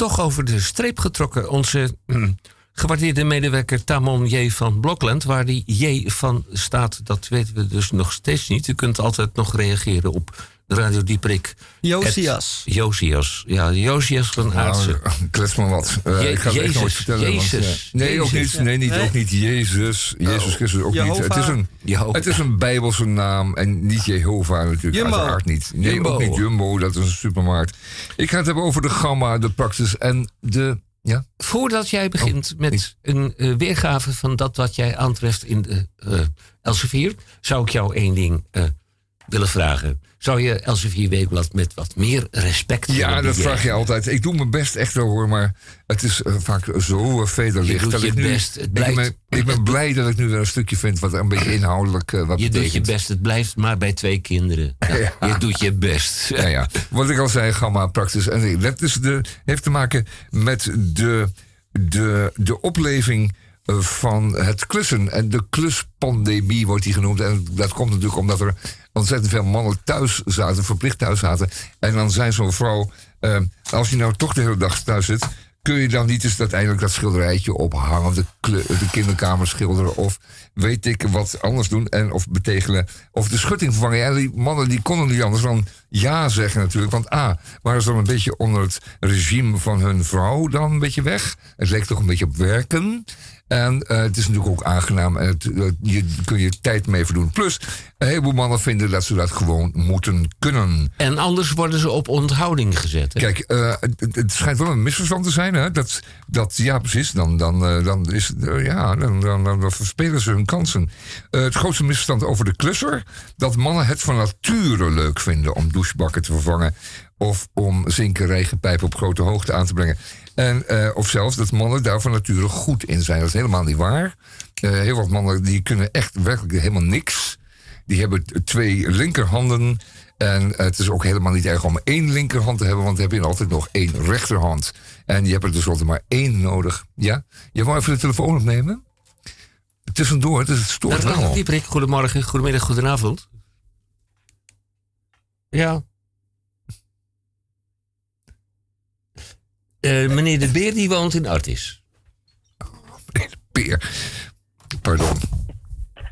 toch over de streep getrokken. Onze mm, gewaardeerde medewerker Tamon J. van Blokland. Waar die J van staat, dat weten we dus nog steeds niet. U kunt altijd nog reageren op Radio Dieprik. Josias. Het- Josias. Ja, Josias van Aartsen. Nou, klets maar wat. Eh, Je- ik ga het echt Jezus, nooit vertellen. want, Jezus, eh, nee, ook Jezus. niet. Nee, niet, Nee? ook niet Jezus. Jezus Christus ook niet. Het is, een, Jehovah. het is een Bijbelse naam en niet Jehovah natuurlijk. Jumbo. Uiteraard niet. Nee, Jumbo. ook niet Jumbo. Dat is een supermarkt. Ik ga het hebben over de Gamma, de Praxis en de... Ja? Voordat jij Oh, begint met een eh, weergave van dat wat jij aantreft in de eh Elsevier, zou ik jou één ding eh, willen vragen. Zou je Elsevier Weekblad met wat meer respect Ja, dat vraag je altijd. Ik doe mijn best echt wel hoor, maar het is eh, vaak zo uh, vederlicht. doet je ik nu, best. Ik, ben, ik ben blij dat ik nu weer een stukje vind wat een beetje inhoudelijk eh, wat Je doet je best, het blijft maar bij twee kinderen. Ja, Je doet je best. Ja, ja. Wat ik al zei, gamma praktisch. En dat is de, heeft te maken met de, de, de opleving van het klussen. En de kluspandemie wordt die genoemd. En dat komt natuurlijk omdat er ontzettend veel mannen thuis zaten, verplicht thuis zaten. En dan zijn zo'n vrouw, eh, als je nou toch de hele dag thuis zit... kun je dan niet eens uiteindelijk dat schilderijtje ophangen... of de, de kinderkamer schilderen of weet ik wat anders doen... En, of betegelen, of de schutting vervangen. Ja, die mannen die konden niet anders dan ja zeggen natuurlijk. Want A, waren ze dan een beetje onder het regime van hun vrouw dan een beetje weg. Het leek toch een beetje op werken... En eh, het is natuurlijk ook aangenaam en het, eh, je kun je tijd mee verdoen. Plus, een heleboel mannen vinden dat ze dat gewoon moeten kunnen. En anders worden ze op onthouding gezet. hè? Kijk, eh, het, het schijnt wel een misverstand te zijn. Hè? Dat, dat, ja, precies. Dan, dan, eh, dan, is, eh, ja, dan, dan, dan, verspelen ze hun kansen. Eh, het grootste misverstand over de klusser... dat mannen het van nature leuk vinden om douchebakken te vervangen... of om zinken regenpijpen op grote hoogte aan te brengen. En, eh, of zelfs dat mannen daar van nature goed in zijn. Dat is helemaal niet waar. Eh, heel wat mannen die kunnen echt werkelijk helemaal niks. Die hebben twee linkerhanden. En het is ook helemaal niet erg om één linkerhand te hebben, want dan heb je altijd nog één rechterhand. En je hebt er tenslotte maar één nodig. Ja? Je wou even de telefoon opnemen? Tussendoor, het is het stoort Dat wel. Dieprik, goedemorgen, goedemiddag, goedenavond. Ja. Eh, meneer De Beer die woont in Artis. Peer. Pardon.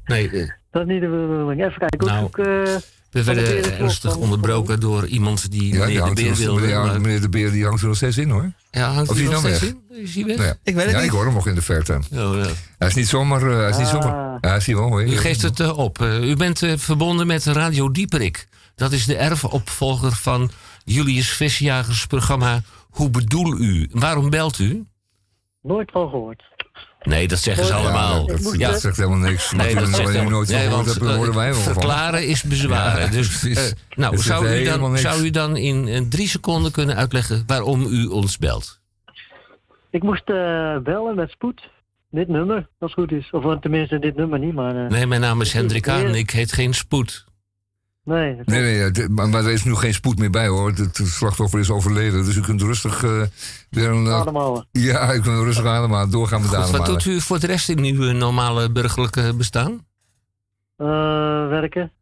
Nee, Dat is niet de bedoeling. Even kijken. Nou, ook, eh, we de werden ernstig van- onderbroken door iemand die Ja, meneer die De hangt Beer er wilde. meneer, maar- meneer De Beer die hangt er nog steeds in hoor. Ja, hangt Of hij nog steeds weg? in? Is hij weg? Nou ja. Ik weet het ja, niet. ik hoor hem nog in de verte. Oh, ja. Hij is niet zomaar... eh, hij is niet Ah. zomaar ja, hij is hier wel hoor. U geeft het op. U bent verbonden met Radio Dieperik. Dat is de erfopvolger van Julius Visjagers programma Hoe bedoel u? Waarom belt u? Nooit van gehoord. Nee, dat zeggen ze Ja, allemaal. dat, dat zegt helemaal niks. Nee, dat zegt helemaal- nooit nee, want, daar horen wij wel eh, van. Verklaren is bezwaren. Ja, dus, eh, nou, zou u, dan, zou u dan in eh, drie seconden kunnen uitleggen waarom u ons belt? Ik moest eh, bellen met spoed. Dit nummer, als het goed is. Of eh, tenminste, dit nummer niet, maar... eh, Nee, mijn naam is Hendrik Aan. Ik heet geen Spoed. Nee, dat Nee, nee, maar, maar er is nu geen spoed meer bij hoor. Het, slachtoffer is overleden. Dus u kunt rustig eh, weer een. eh, Ademhalen. ja, ik kunt rustig ademhalen. Doorgaan met Goed, wat ademhalen. doet u voor de rest in uw normale burgerlijke bestaan? Eh, werken.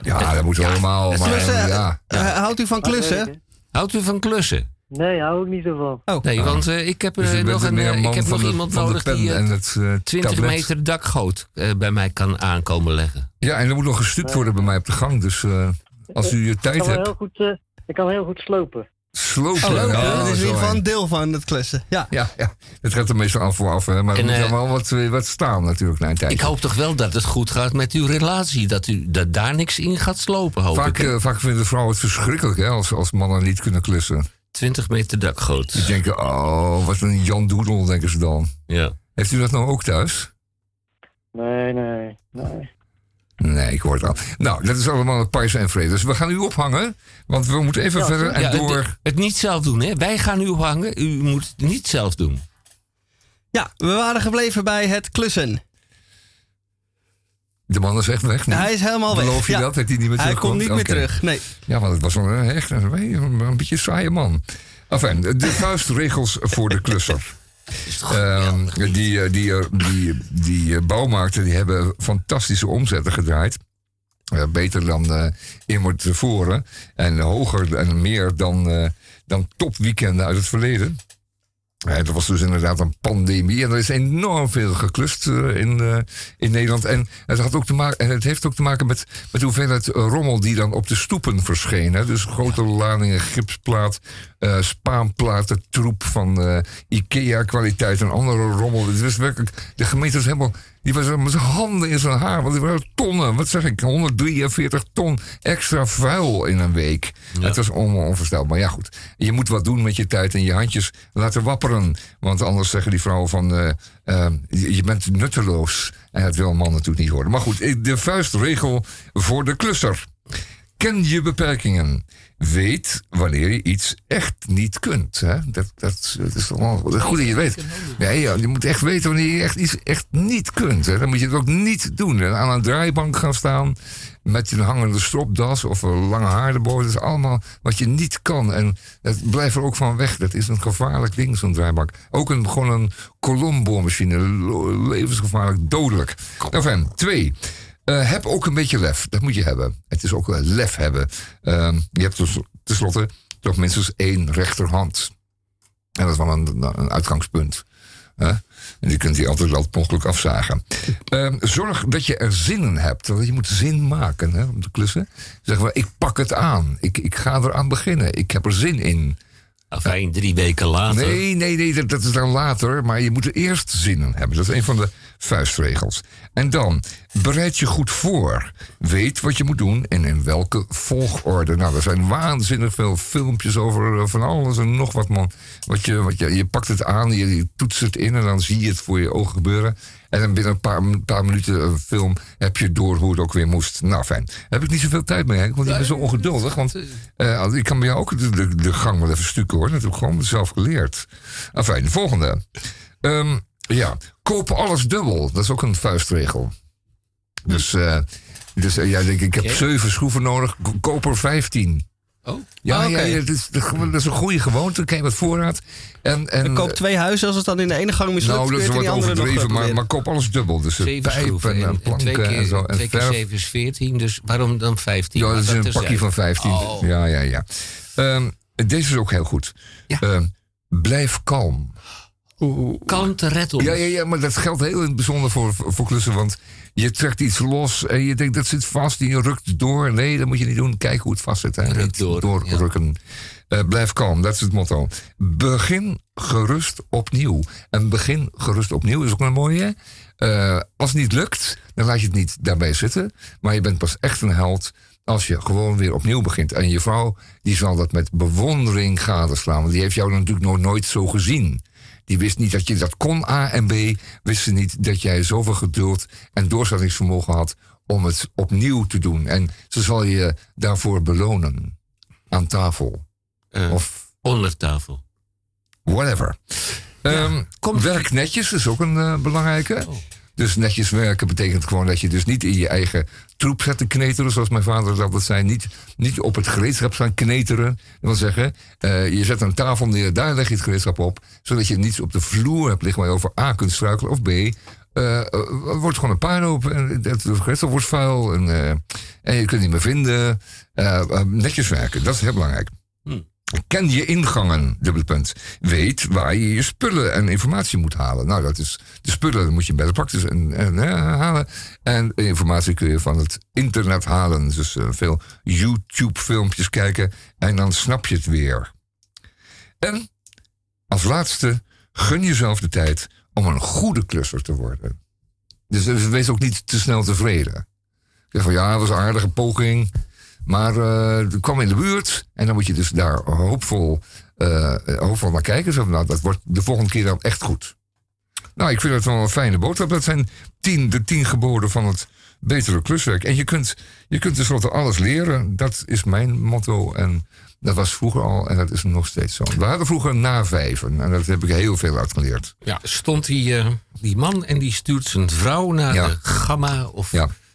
Ja, dat moet wel allemaal. Maar, Klussen, ja. houdt u van klussen? Houdt u van klussen? Nee, hou ik niet zo van. Oh. Nee, want eh, ik heb, Dus eh, nog, een, eh, ik heb nog de- iemand nodig die en het, eh, 20 tablet. meter dakgoot eh, bij mij kan aankomen leggen. Ja, en er moet nog gestuukt worden bij mij op de gang. Dus eh, als u je Ik tijd hebt, heel goed, eh, ik kan heel goed slopen. slopen. Oh, Ja, dat is in ieder geval een deel van het klussen. Ja. Ja, ja, het gaat er meestal af voor af. Hè, maar er moet dan wel wat, wat staan natuurlijk na een tijdje. Ik hoop toch wel dat het goed gaat met uw relatie. Dat u dat daar niks in gaat slopen, hoop Vaak, ik. eh, vaak vinden vrouwen het verschrikkelijk hè, als, als mannen niet kunnen klussen. 20 meter dakgoot. Die denken, oh, wat een Jan Doedel, denken ze dan. Ja. Heeft u dat nou ook thuis? Nee, nee, nee. Nee, ik hoor het al. Nou, dat is allemaal het Pais en vrede. Dus we gaan u ophangen, want we moeten even Ja, verder en Ja, het- door. Het, niet zelf doen, hè? Wij gaan u hangen. U moet het niet zelf doen. Ja, we waren gebleven bij het klussen. De man is echt weg. Hij is helemaal weg. Beloof je Ja. dat, dat hij niet meer Hij komt niet meer terug, nee. Ja, want het was wel een, echt een, een, een beetje saaie man. Enfin, de- vuistregels voor de klusser. Ehm, die, eh, die, eh, die, die eh, bouwmarkten die hebben fantastische omzetten gedraaid. Eh, beter dan eh immers tevoren. En hoger en meer dan, eh dan topweekenden uit het verleden. Ja, dat was dus inderdaad een pandemie. En er is enorm veel geklust eh, in, eh, in Nederland. En het, had ook te maken, en het heeft ook te maken met, met de hoeveelheid rommel die dan op de stoepen verscheen. Hè. Dus grote ladingen gipsplaat, eh, spaanplaten, troep van IKEA-kwaliteit en andere rommel. Het was werkelijk, de gemeente was helemaal. Die was met zijn handen in zijn haar. Want die waren tonnen, wat zeg ik, 143 ton extra vuil in een week. Het was on, onvoorstelbaar. Maar ja, goed. Je moet wat doen met je tijd en je handjes laten wapperen. Want anders zeggen die vrouwen van. eh, eh, je bent nutteloos. En dat wil een man natuurlijk niet horen. Maar goed, eh, de vuistregel voor de klusser. Ken je beperkingen. Weet wanneer je iets echt niet kunt. Hè? Dat, dat, dat is toch wel goed dat je weet. Nee, ja, je moet echt weten wanneer je echt iets echt niet kunt. Hè? Dan moet je het ook niet doen. En aan een draaibank gaan staan met een hangende stropdas of een lange haar erboven. Dat is allemaal wat je niet kan. En dat blijft er ook van weg. Dat is een gevaarlijk ding, zo'n draaibank. Ook een, gewoon een Colombo-machine. Lo- Levensgevaarlijk, dodelijk. Enfin, twee. Eh, heb ook een beetje lef. Dat moet je hebben. Het is ook wel lef hebben. Ehm, je hebt dus tenslotte toch minstens één rechterhand. En dat is wel een, een uitgangspunt. En die kunt je altijd wel ongeluk afzagen. Ehm, zorg dat je er zin in hebt. Want je moet zin maken hè, om te klussen. Zeg maar, ik pak het aan. Ik, ik ga eraan beginnen. Ik heb er zin in. Afijn, drie weken later. Nee, nee, nee, dat, dat is dan later. Maar je moet er eerst zin in hebben. Dat is een van de vuistregels. En dan, bereid je goed voor. Weet wat je moet doen en in welke volgorde. Nou, er zijn waanzinnig veel filmpjes over eh, van alles en nog wat, man. Wat je, wat je, je pakt het aan, je, je toetst het in en dan zie je het voor je ogen gebeuren. En dan binnen een paar, een paar minuten een film heb je door hoe het ook weer moest. Nou, fijn. Daar heb ik niet zoveel tijd mee, hè, want ik ben zo ongeduldig. Want eh, ik kan bij jou ook de, de, de gang wel even stukken hoor. Dat heb ik gewoon zelf geleerd. Enfin, de volgende. Ehm, ja, koop alles dubbel. Dat is ook een vuistregel. Dus, eh dus eh, ja, ik, ik heb zeven schroeven nodig. Ko- Koop er vijftien. Oh, Ja, Ah, oké. ja, ja dat, is, dat is een goede gewoonte. Dan krijg je wat voorraad. En, en, koop twee huizen als het dan in de ene gang mislukt. nou, dat is wat overdreven, maar, maar koop alles dubbel. Dus eh, Zeven schroeven en, en, planken twee keer, en zo. En twee keer zeven is veertien, dus waarom dan vijftien? Ja, dat is een pakje van 15. Oh. Ja, ja, ja. Ehm, deze is ook heel goed. Ehm, blijf kalm. Kalmte redt ons. Ja, ja, ja, maar dat geldt heel in het bijzonder voor, voor klussen. Want je trekt iets los en je denkt dat zit vast en je rukt door. Nee, dat moet je niet doen. Kijk hoe het vast zit. Hè. Niet doorrukken. Eh, blijf kalm, dat is het motto. Begin gerust opnieuw. En begin gerust opnieuw is ook een mooie. Eh, als het niet lukt, dan laat je het niet daarbij zitten. Maar je bent pas echt een held als je gewoon weer opnieuw begint. En je vrouw die zal dat met bewondering gadeslaan. Want die heeft jou natuurlijk nog nooit zo gezien. Die wist niet dat je dat kon, A en B. Wist ze niet dat jij zoveel geduld en doorzettingsvermogen had om het opnieuw te doen. En ze zal je daarvoor belonen. Aan tafel. of onder tafel. Whatever. Ehm, werk netjes is ook een eh, belangrijke. Dus netjes werken betekent gewoon dat je dus niet in je eigen troep zet te kneteren, zoals mijn vader dat zei. Niet, niet op het gereedschap gaan kneteren. Dat wil zeggen, eh, je zet een tafel neer, daar leg je het gereedschap op, zodat je niets op de vloer hebt liggen waar je over A kunt struikelen, of B, eh, wordt gewoon een puinhoop en het gereedschap wordt vuil en, en je kunt het niet meer vinden. Netjes werken, dat is heel belangrijk. Ken je ingangen, dubbele punt. Weet waar je je spullen en informatie moet halen. Nou, dat is de spullen moet je bij de practice en, en, halen. En informatie kun je van het internet halen. Dus eh, veel YouTube-filmpjes kijken en dan snap je het weer. En als laatste, gun jezelf de tijd om een goede klusser te worden. Dus, dus wees ook niet te snel tevreden. Zeg van ja, dat was een aardige poging. Maar het kwam in de buurt. En dan moet je dus daar hoopvol, eh, hoopvol naar kijken. Zo, nou, dat wordt de volgende keer dan echt goed. Nou, ik vind het wel een fijne boodschap. Dat zijn tien, de tien geboden van het betere kluswerk. En je kunt, je kunt tenslotte alles leren. Dat is mijn motto. En dat was vroeger al en dat is nog steeds zo. We hadden vroeger na vijven. En dat heb ik heel veel uitgeleerd. Ja, stond die, eh, die man en die stuurt zijn vrouw naar de Gamma of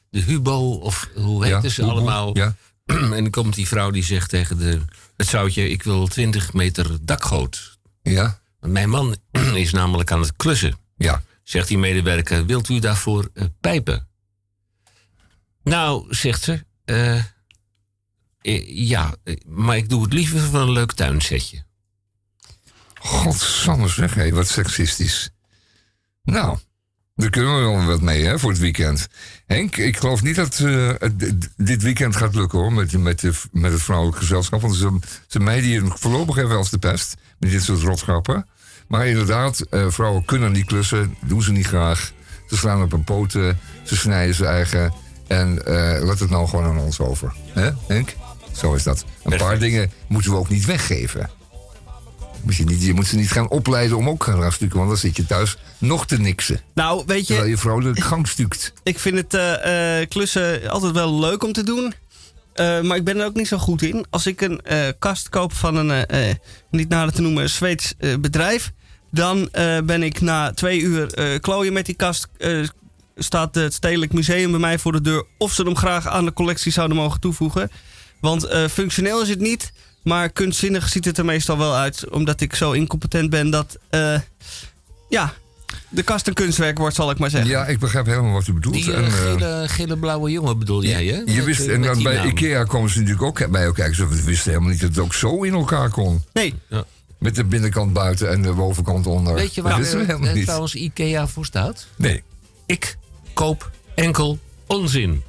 de Hubo of hoe heet Ja, ze Hubo, allemaal. ja. en dan komt die vrouw die zegt tegen de, het zoutje, ik wil 20 meter dakgoot. Ja. Mijn man is namelijk aan het klussen. Ja. Zegt die medewerker, wilt u daarvoor eh, pijpen? Nou, zegt ze, eh, eh, ja, maar ik doe het liever van een leuk tuinsetje. Godsamme zeg, hé, wat seksistisch. Nou, daar kunnen we wel wat mee, hè, voor het weekend. Henk, ik geloof niet dat eh, dit- weekend gaat lukken, hoor, met, met, de, met het vrouwelijk gezelschap. Want ze, ze mijden hier voorlopig even als de pest, met dit soort rotgrappen. Maar inderdaad, eh, vrouwen kunnen niet klussen, doen ze niet graag. Ze slaan op hun poten, ze snijden ze eigen. En laat het nou gewoon aan ons over. hè, Henk? Zo is dat. Een paar dingen moeten we ook niet weggeven. Je, niet, je moet ze niet gaan opleiden om ook gaan stukken, want dan zit je thuis nog te niksen. Nou, weet je... Terwijl je vrouw de gang stukt. Ik vind het eh, eh, klussen altijd wel leuk om te doen. Eh, maar ik ben er ook niet zo goed in. Als ik een kast koop van een, niet nader te noemen, Zweeds bedrijf. Dan ben ik na twee uur klooien met die kast. staat het Stedelijk Museum bij mij voor de deur. Of ze hem graag aan de collectie zouden mogen toevoegen. Want functioneel is het niet. Maar kunstzinnig ziet het er meestal wel uit. Omdat ik zo incompetent ben dat. eh, ja, de kast een kunstwerk wordt, zal ik maar zeggen. Ja, ik begrijp helemaal wat u bedoelt. Die En, eh, gele, gele blauwe jongen bedoel jij, hè? je wist, en dan bij naam. Ikea komen ze natuurlijk ook bij elkaar kijken. Ze wisten helemaal niet dat het ook zo in elkaar kon. Nee. Met de binnenkant buiten en de bovenkant onder. Weet je dat waar we helemaal eh, niet. trouwens IKEA voor staat? Nee. Ik koop enkel onzin.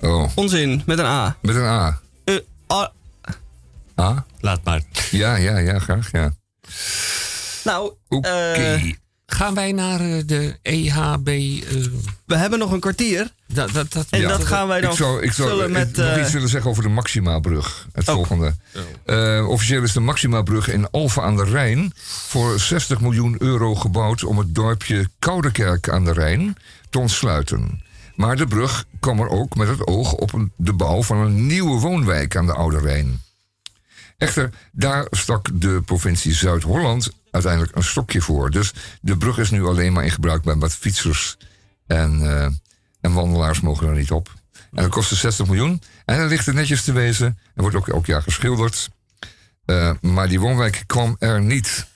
Oh. Onzin, met een A. Met een A. Eh, A. A? Laat maar. Ja, ja, ja, graag, ja. Nou, Oké. eh, Gaan wij naar eh, de EHB... eh, we hebben nog een kwartier. dat, dat, dat, En Ja. dat gaan wij dan ik zou, ik zou vullen ik met... nog eh, iets willen zeggen over de Maxima-brug. Het Oh. volgende. Eh, officieel is de Maxima-brug in Alphen aan de Rijn... voor 60 miljoen euro gebouwd... om het dorpje Koudekerk aan de Rijn te ontsluiten. Maar de brug kwam er ook met het oog op een, de bouw van een nieuwe woonwijk aan de Oude Rijn. Echter, daar stak de provincie Zuid-Holland uiteindelijk een stokje voor. Dus de brug is nu alleen maar in gebruik bij wat fietsers en, eh, en wandelaars mogen er niet op. En dat kostte 60 miljoen. En er ligt er netjes te wezen. Er wordt ook elk jaar geschilderd. Eh, maar die woonwijk kwam er niet.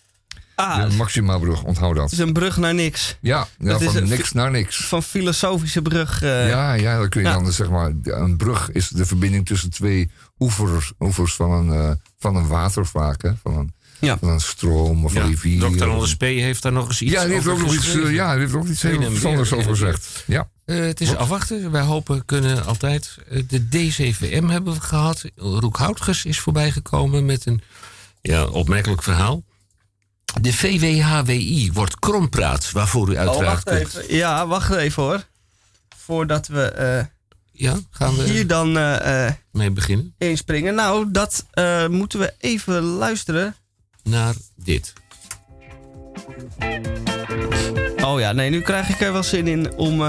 Ah, de Maxima-brug, onthoud dat. het is een brug naar niks. Ja, ja van een niks naar niks. Van filosofische brug. eh, Ja, ja, dan kun je dan zeg maar. Een brug is de verbinding tussen twee oevers, oevers van, een, eh, van een water vaak. Hè? Van, een, Ja. van een stroom of ja, een rivier. Dr. Anders P. heeft daar nog eens iets ja, heeft over ook nog iets, eh, ja, heeft ook iets heel bijzonders over gezegd. Ja. Eh, het is Wat? afwachten. Wij hopen kunnen altijd. de DCVM hebben we gehad. Roek Houtges is voorbijgekomen met een ja, opmerkelijk verhaal. De VWHWI wordt krompraat, waarvoor u Oh, uiteraard wacht even. Ja, wacht even hoor. Voordat we eh, Ja, gaan we hier dan eh, eh, mee beginnen. inspringen. Nou, dat eh, moeten we even luisteren. Naar dit. Oh ja, nee, nu krijg ik er wel zin in om...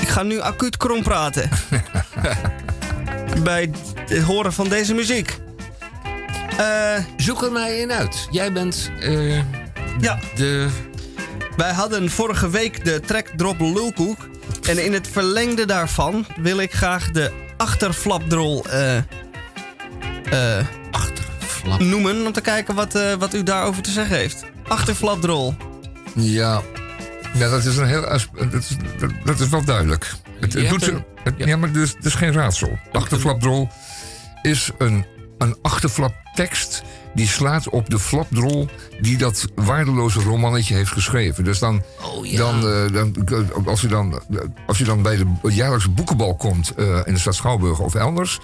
Ik ga nu acuut krom praten. Bij het horen van deze muziek. Eh, Zoek er mij in uit. Jij bent eh, ja, de... wij hadden vorige week de track Drop Lulkoek. En in het verlengde daarvan wil ik graag de achterflapdrol eh, eh, Achterflap. noemen. Om te kijken wat, eh, wat u daarover te zeggen heeft. Achterflapdrol. Ja. ja, dat is een heel. Dat is, dat, dat is wel duidelijk. Het, doet, een- het- ja. maar het is, het is geen raadsel. Achterflapdrol is een, een achterflaptekst die slaat op de flapdrol die dat waardeloze romannetje heeft geschreven. Dus dan, Oh ja. dan, eh, dan als, je dan, als je dan bij de jaarlijkse boekenbal komt eh, in de stad Schouwburg of elders.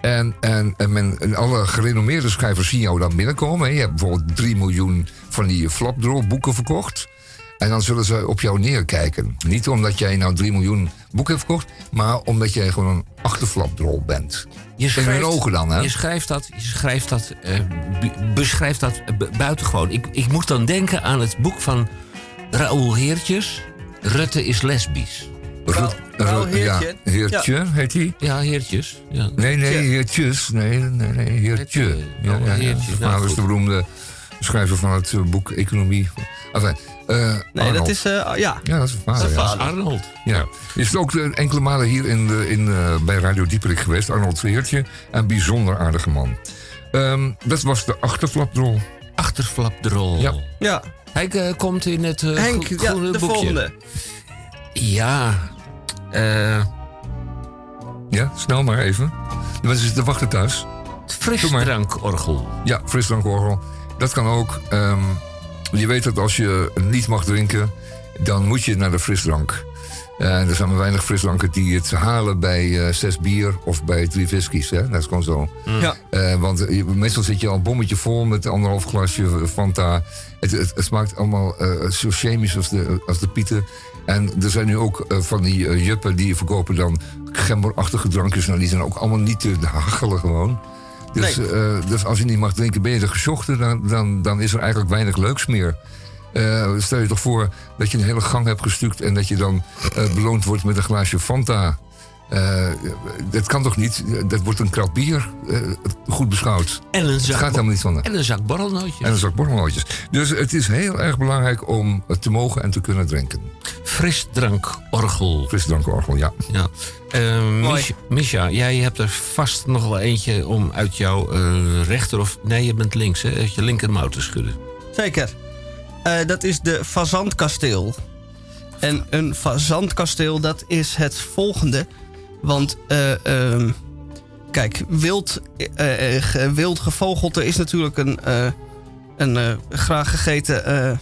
En, en, en, men, en alle gerenommeerde schrijvers zien jou dan binnenkomen. hè. Je hebt bijvoorbeeld 3 miljoen van die flapdrol boeken verkocht. En dan zullen ze op jou neerkijken. Niet omdat jij nou 3 miljoen boeken hebt verkocht, maar omdat jij gewoon een achterflapdrol bent. Je In hun ogen dan, hè? Je schrijft dat, je schrijft dat, eh, beschrijft dat bu- buitengewoon. Ik, ik moet dan denken aan het boek van Raoul Heertjes. Rutte is lesbisch. Raoul ja, Heertje. Heertje heet hij? Ja, Heertjes. Ja. Nee, nee, Heertjes. Nee, nee, nee, Heertje. Heertje. Ja, ja, ja. Heertje. Zijn Nou, vader is de beroemde schrijver van het eh, boek Economie. Enfin, Nee, Arnold. dat is... eh, ja. Ja, dat is zijn vader. Ja. vader. Arnold. Ja. Is ook eh, enkele malen hier in de, in, eh, bij Radio Dieperik geweest. Arnold Heertje. Een bijzonder aardige man. Ehm, dat was de achterflapdrol. Achterflapdrol. Ja. Ja, Hij eh, komt in het eh, Henk, gro- ja, groene de boekje. volgende. Ja. eh Ja, snel maar even. De mensen zitten te wachten thuis. frisdrankorgel. Ja, frisdrankorgel. Dat kan ook. Ehm, je weet dat als je niet mag drinken, dan moet je naar de frisdrank. En er zijn maar weinig frisdranken die het halen bij eh, zes bier of bij drie whiskies. Hè? Dat is gewoon zo. Ja. Eh, want eh, meestal zit je al een bommetje vol met anderhalf glasje Fanta. Het, het, het smaakt allemaal eh, zo chemisch als de, als de pieten. En er zijn nu ook eh, van die eh, juppen die verkopen dan gemberachtige drankjes. Nou, die zijn ook allemaal niet te hachelen gewoon. Dus, Nee. eh, dus als je niet mag drinken, ben je de gesjochte. Dan, dan, dan is er eigenlijk weinig leuks meer. Eh, stel je toch voor dat je een hele gang hebt gestuukt... en dat je dan eh, beloond wordt met een glaasje Fanta. Eh, dat kan toch niet? Dat wordt een krat bier eh, goed beschouwd. En een Het zak, gaat helemaal niet van de... en een zak borrelnootjes. En een zak borrelnootjes. Dus het is heel erg belangrijk om het te mogen en te kunnen drinken. Frisdrankorgel. Frisdrankorgel, ja. Ja. Eh, Mooi. Misha, jij hebt er vast nog wel eentje om uit jouw eh, rechter of... Nee, je bent links, hè? Uit je linkermouw te schudden. Zeker. Eh, dat is de Fazantkasteel. En een fazantkasteel, dat is het volgende. Want, eh, ehm, kijk, wild, eh, eh, wild gevogelte is natuurlijk een, een graag gegeten...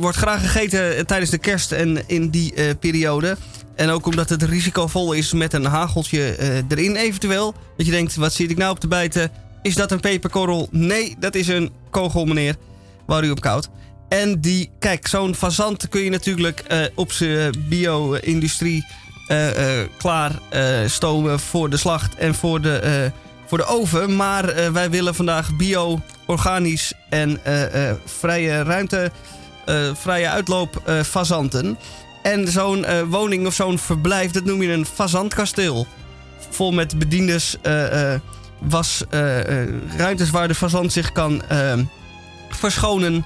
wordt graag gegeten tijdens de kerst en in die periode. En ook omdat het risicovol is met een hageltje erin eventueel. Dat je denkt, wat zit ik nou op te bijten? Is dat een peperkorrel? Nee, dat is een kogel, meneer. Waar u op koudt. En die, kijk, zo'n fazant kun je natuurlijk op zijn bio-industrie eh, eh, klaar eh, voor de slacht en voor de, voor de oven. Maar wij willen vandaag bio, organisch en vrije ruimte, vrije uitloop fazanten. En zo'n woning of zo'n verblijf, dat noem je een fazantkasteel. Vol met bediendes, was, ruimtes waar de fazant zich kan verschonen.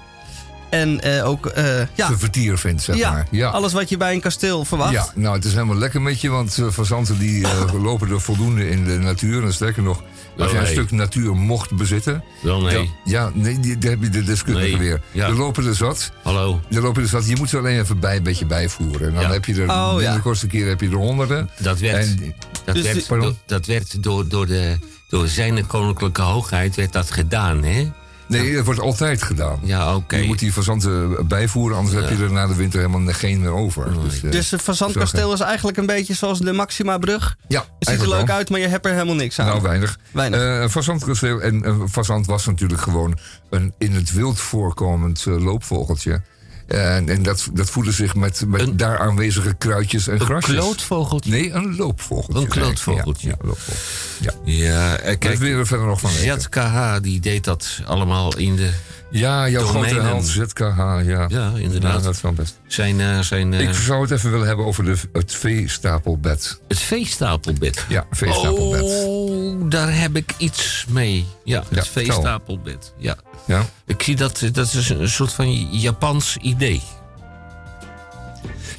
En eh, ook, eh, ja, Te vertier vindt, zeg ja, maar. Ja. alles wat je bij een kasteel verwacht. Ja, nou, het is helemaal lekker met je, want uh, fazanten die uh, lopen er voldoende in de natuur. En sterker nog, als Wel, jij een nee. stuk natuur mocht bezitten... Wel, nee. dan- ja, nee, die, daar heb je de deskundige Nee, weer. ja. Er lopen er zat. Hallo. Er lopen er zat. Je moet ze alleen even bij, een beetje bijvoeren. En dan Ja. heb je er, Oh, de kortste keer heb je er honderden. Dat werd, En- dat Dus werd, dat werd door, door, de, door zijn koninklijke hoogheid werd dat gedaan, hè? Nee, dat wordt altijd gedaan. Ja, oké. Je moet die fazanten bijvoeren, anders heb je er na de winter helemaal geen meer over. Dus, eh, Dus het fazantkasteel is eigenlijk een beetje zoals de Maxima-brug. ja, Het ziet er leuk wel. uit, maar je hebt er helemaal niks aan. Nou, weinig. Weinig. Eh, een fazantkasteel. En een fazant was natuurlijk gewoon een in het wild voorkomend eh, loopvogeltje. En, en dat, dat zich met, met daar aanwezige kruidjes en Een grasjes. klootvogeltje? Nee, een loopvogeltje. Een klootvogeltje. Ja, ja, loopvogeltje. Ja. Ja, eh, Kijk, kijk, weer verder nog van weten. ZKH die deed dat allemaal in de... Ja, jouw grote held ZKH, ja. Ja, inderdaad. Ja, dat best. Zijn, eh, zijn, eh, Ik zou het even willen hebben over de, het veestapelbed. het veestapelbed. Ja, veestapelbed. Oh, daar heb ik iets mee. Ja, het Ja, veestapelbed. Ja. Ja. Ik zie dat, dat is een soort van Japans idee.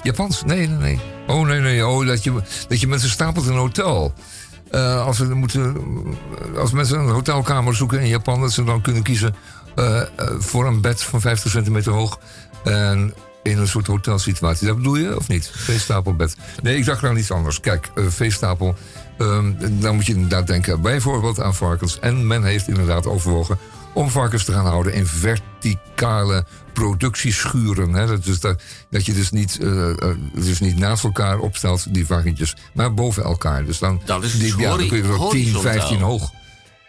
Japans? Nee, nee, nee. Oh, nee, nee. Oh, dat je, dat je mensen stapelt in een hotel. Eh, als, we moeten, als mensen een hotelkamer zoeken in Japan, dat ze dan kunnen kiezen voor een bed van 50 centimeter hoog. En in een soort hotelsituatie. Dat bedoel je, of niet? Veestapelbed. Nee, ik dacht aan iets anders. Kijk, eh, veestapel. ehm, dan moet je inderdaad denken bijvoorbeeld aan varkens. En men heeft inderdaad overwogen om varkens te gaan houden in verticale productieschuren. Hè? Dat, dat, dat je dus niet, eh, eh, dus niet naast elkaar opstelt, die varkentjes, maar boven elkaar. Dus dan, Dat is die, ja, dan kun je er ook 10, horizontaal. 15 hoog.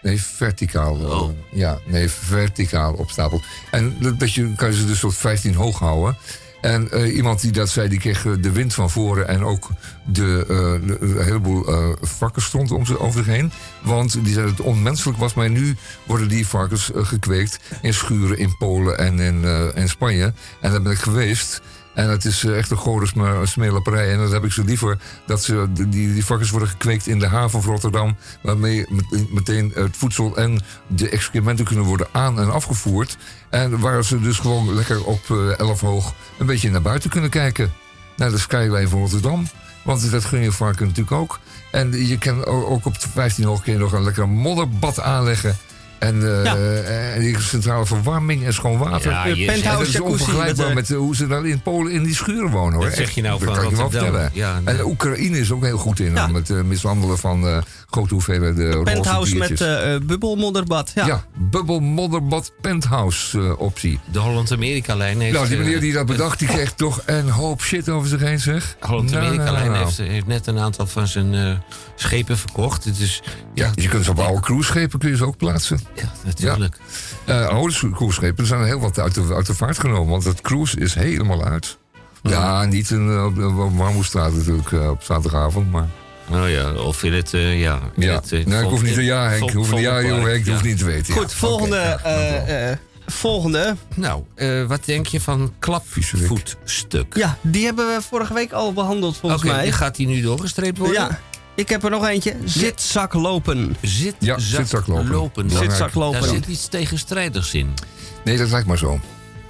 Nee, verticaal. Oh. eh, Ja, nee, verticaal opstapeld. En dat, dat je, kan je ze dus tot 15 hoog houden. En eh, iemand die dat zei, die kreeg eh, de wind van voren en ook de, de- een heleboel eh varkens stond om ze, over zich heen. Want die zei dat het onmenselijk was, maar nu worden die varkens gekweekt in schuren in Polen en in, in Spanje. En daar ben ik geweest. En het is eh, echt een gore sme- smeerlapperij. En dan heb ik ze liever dat ze, die, die varkens worden gekweekt in de haven van Rotterdam. Waarmee met- meteen het voedsel en de excrementen kunnen worden aan- en afgevoerd. En waar ze dus gewoon lekker op eh 11 hoog een beetje naar buiten kunnen kijken. Naar de skyline van Rotterdam. Want dat gun je varken natuurlijk ook. En je kan ook op 15 hoog nog een lekker modderbad aanleggen. En, eh, en die centrale verwarming en schoon water. Ja, je En zegt- dat is onvergelijkbaar met, met, eh, eh, hoe ze daar in Polen in die schuren wonen hoor. Dat zeg je nou dat van kan je wel vertellen. Ja, en. Oekraïne is ook heel goed in om het eh, mishandelen van eh, grote hoeveelheden roze Penthouse met bubbelmodderbad. Ja. ja, bubbel modderbad penthouse optie. De Holland-Amerika-lijn heeft... Nou, die meneer die dat bedacht, die kreeg toch een hoop shit over zich heen, zeg. Holland-Amerika-lijn Nou, nou, nou. heeft, heeft net een aantal van zijn eh, schepen verkocht. Het is, ja, Je kunt ze op oude cruiseschepen kun je ze ook plaatsen. Ja, natuurlijk. Eh oude cruiseschepen zijn heel wat uit de, uit de vaart genomen, want het cruise is helemaal uit. Ja, niet in, eh, op de Marmoestraat natuurlijk eh, op zaterdagavond, maar... Oh ja, of in het, eh, ja... in Ja, het, nee, ik hoef niet ja, Henk. Hoef niet ja, joh, Henk. Ja. niet te weten. ja. Goed, volgende. eh, eh, volgende. Nou, eh, wat denk je van klapvoetstuk? Ja, die hebben we vorige week al behandeld volgens Oké, mij. gaat die nu doorgestreept worden? Ja. Ik heb er nog eentje. Zitzak lopen. Zit, Ja, zitzak lopen. Belangrijk. Zitzak lopen. Daar zit iets tegenstrijdigs in. Nee, dat lijkt maar zo.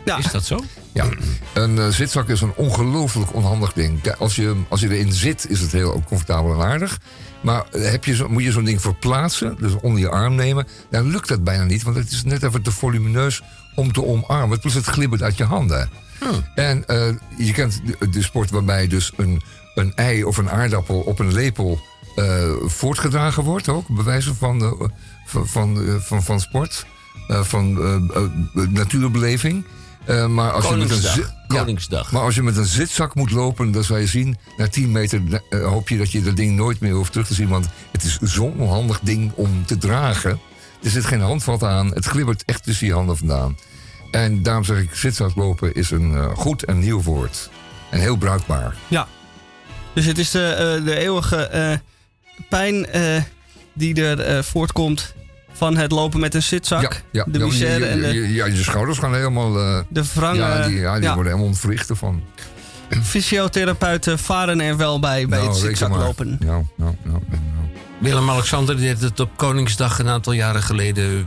Ja. Is dat zo? Ja, een eh, zitzak is een ongelooflijk onhandig ding. Als je, als je erin zit, is het heel comfortabel en aardig. Maar eh, heb je zo, moet je zo'n ding verplaatsen, dus onder je arm nemen... dan lukt dat bijna niet, want het is net even te volumineus om te omarmen. Plus het glibbert uit je handen. En eh, je kent de, de sport waarbij dus een, een ei of een aardappel op een lepel voortgedragen wordt ook. Bij wijze van, eh, van, van, eh, van, van sport, eh, van eh, eh, natuurbeleving. Eh, maar als je met een Koningsdag. ja, maar als je met een zitzak moet lopen, dan zal je zien, na 10 meter eh, hoop je dat je dat ding nooit meer hoeft terug te zien. Want het is zo'n onhandig ding om te dragen. Er zit geen handvat aan, het glibbert echt tussen je handen vandaan. En daarom zeg ik, zitzak lopen is een eh, goed en nieuw woord. En heel bruikbaar. Ja. Dus het is de, eh, de eeuwige eh, pijn eh, die er eh, voortkomt van het lopen met een zitzak. Ja, de misère je, en je, de, ja, je schouders gaan helemaal... eh, de wrangen. ja, die, ja, die ja. worden helemaal ontwricht ervan. Fysiotherapeuten varen er wel bij, bij Nou, het reken zitzak maar. lopen. Ja, ja, ja, ja. Willem-Alexander deed het op Koningsdag een aantal jaren geleden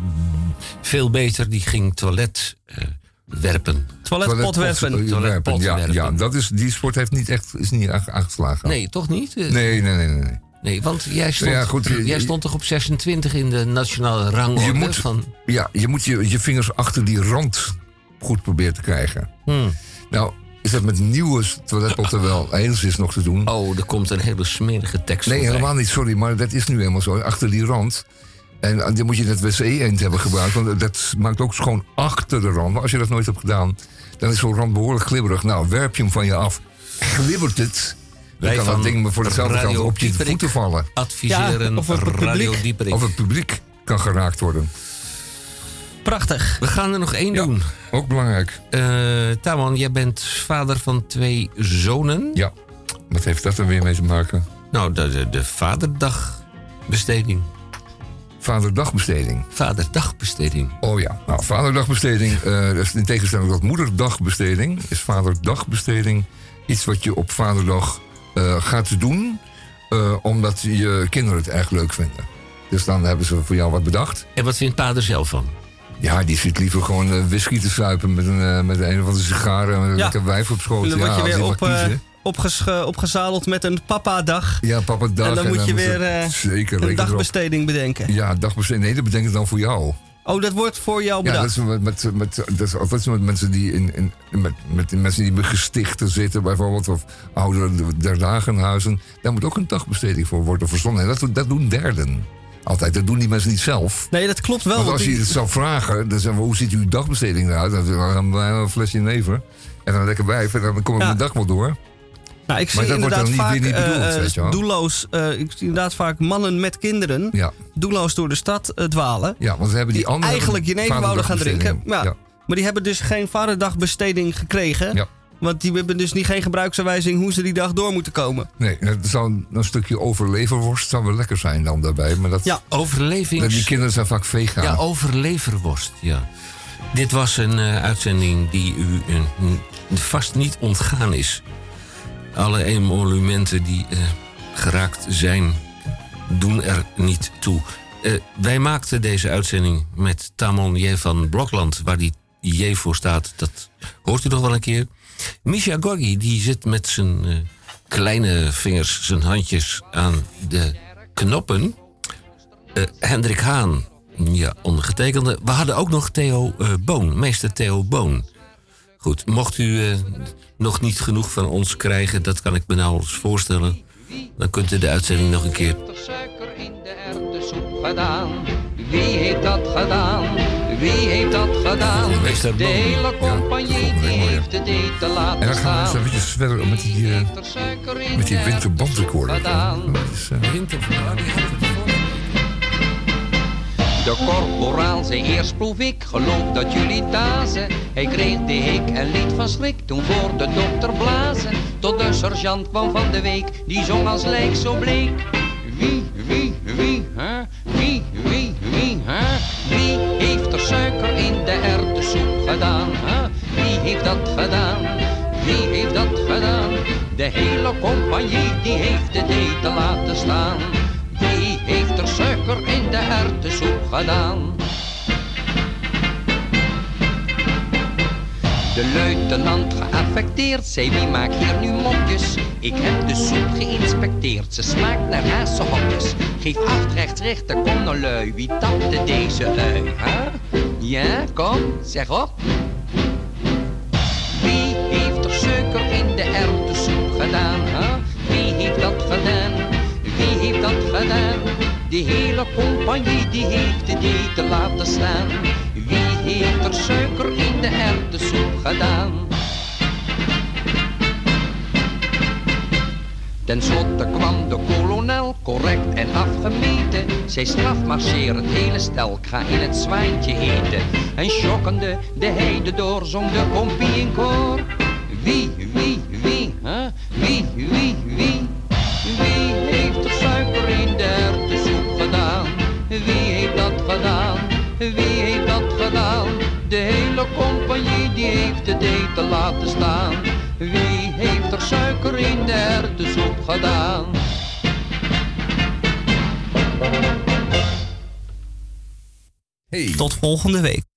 veel beter. Die ging toilet eh, werpen. Toiletpotwerpen. Toiletpot ja, werpen. ja, dat is, die sport heeft niet echt is niet aange- aangeslagen. Nee, toch niet? Nee, nee, nee, nee. Nee. Want jij stond, Ja, goed, je- jij stond toch op 26 in de nationale rangorde Je moet, van... ja, je moet je, je vingers achter die rand goed proberen te krijgen. Hmm. Nou, is dat met nieuwe toiletpotten wel enigszins nog te doen? Oh, er komt een hele smerige tekst Nee, helemaal niet, sorry, maar dat is nu helemaal zo. Achter die rand. En dan moet je het wc-eend hebben gebruikt, want dat maakt ook schoon achter de rand. Maar als je dat nooit hebt gedaan, dan is zo'n rand behoorlijk glibberig. Nou, werp je hem van je af, glibbert het. Dan Wij kan dat van ding voor hetzelfde geld op je Dieperik voeten vallen. adviseren Ja, of het Radio. Dieperik. Of het publiek kan geraakt worden. Prachtig. We gaan er nog één doen. Ook belangrijk. Eh Taman, jij bent vader van twee zonen. Ja. Wat heeft dat er weer mee te maken? Nou, de, de, de vaderdagbesteding. Vaderdagbesteding. Vaderdagbesteding. Oh ja, nou, vaderdagbesteding, eh, dat is in tegenstelling tot moederdagbesteding, is vaderdagbesteding iets wat je op vaderdag eh, gaat doen, eh, omdat je kinderen het erg leuk vinden. Dus dan hebben ze voor jou wat bedacht. En wat vindt pa er zelf van? Ja, die zit liever gewoon eh, whisky te suipen met een, met een of andere sigaren en met een Ja. lekker wijf op schoot. En dan ja, word je weer op, opgesche- opgezadeld met een papa-dag. Ja, papa dag. en dan moet je weer ze- zeker, een erop. dagbesteding bedenken. Ja, dagbesteding. Nee, dat bedenk ik dan voor jou. Oh, dat wordt voor jou Ja, dat bedacht. is met, met, met, dat is zo met mensen die in, in, met, met die mensen die bij gestichten zitten, bijvoorbeeld, of ouderen der dagenhuizen. Daar moet ook een dagbesteding voor worden verzonnen. En dat, doen- dat doen derden. Altijd, dat doen die mensen niet zelf. Nee, dat klopt wel. Want als je het zou vragen, dan zeggen we, hoe ziet uw dagbesteding eruit? Dan gaan we een flesje never. En dan lekker wijf en dan kom ik Ja. mijn dag wel door. Nou, ik Maar zie dat wordt inderdaad dan vaak niet- bedoeld, eh, doelloos. eh, ik zie inderdaad vaak mannen met kinderen Ja, doelloos door de stad eh, dwalen. ja want we hebben die, andere eigenlijk jenever wouden gaan drinken. Ja. Maar die hebben dus geen vaderdagbesteding gekregen. Ja. Want die hebben dus niet geen gebruiksaanwijzing hoe ze die dag door moeten komen. Nee, het zou een stukje overleverworst zou wel lekker zijn dan daarbij. Maar dat, Ja. Overlevings... die kinderen zijn vaak vegan. Ja, overleverworst, ja. Dit was een eh, uitzending die u vast niet ontgaan is. Alle emolumenten die eh, geraakt zijn, doen er niet toe. Eh, wij maakten deze uitzending met Tamon J. van Blokland, waar die J voor staat. Dat hoort u nog wel een keer. Misha Gorgi, die zit met zijn eh, kleine vingers, zijn handjes aan de knoppen. Hendrik Haan Ja, ondergetekende. We hadden ook nog Theo Boon, meester Theo Boon. Goed, mocht u nog niet genoeg van ons krijgen, dat kan ik me nauwelijks voorstellen. Dan kunt u de uitzending nog een keer. gedaan? Wie heeft dat gedaan? Wie heeft dat gedaan? De hele compagnie die heeft de date te En laten dan gaan we eens eventjes verder met die, eh, met die winterbandrecorder. Dat is, eh, De korporaal zei eerst proef ik, geloof dat jullie dazen. Hij kreeg de hik en liet van schrik toen voor de dokter blazen. Tot de sergeant kwam van de week, die zong als lijk zo bleek. Wie, wie, wie, hè? Wie, wie, wie, hè? Wie heeft er suiker in de erwtensoep gedaan, hè? Wie heeft dat gedaan? Wie heeft dat gedaan? De hele compagnie die heeft de thee te laten staan. In de erwtensoep gedaan? De luitenant geaffecteerd zei wie maakt hier nu mopjes? Ik heb de soep geïnspecteerd, ze smaakt naar hazenhokjes. Geef acht rechts rechter, kom nou lui, wie tapte deze ui? Ja, kom, zeg op. Wie heeft er suiker in de erwtensoep gedaan? Hè? Wie heeft dat gedaan? Wie heeft dat gedaan? De hele compagnie die heeft de thee te laten staan. Wie heeft er suiker in de erwtensoep gedaan? Ten slotte kwam de kolonel, correct en afgemeten. Zij strafmarcheer het hele stel, ik ga in het zwijntje eten. En schokkende de heide door, zong de kompie in koor. Wie, wie, wie, hè? Wie, wie, wie? Wie Wie heeft dat gedaan? Wie heeft dat gedaan? De hele compagnie die heeft de thee te laten staan. Wie heeft er suiker in de erwtensoep gedaan? Tot volgende week.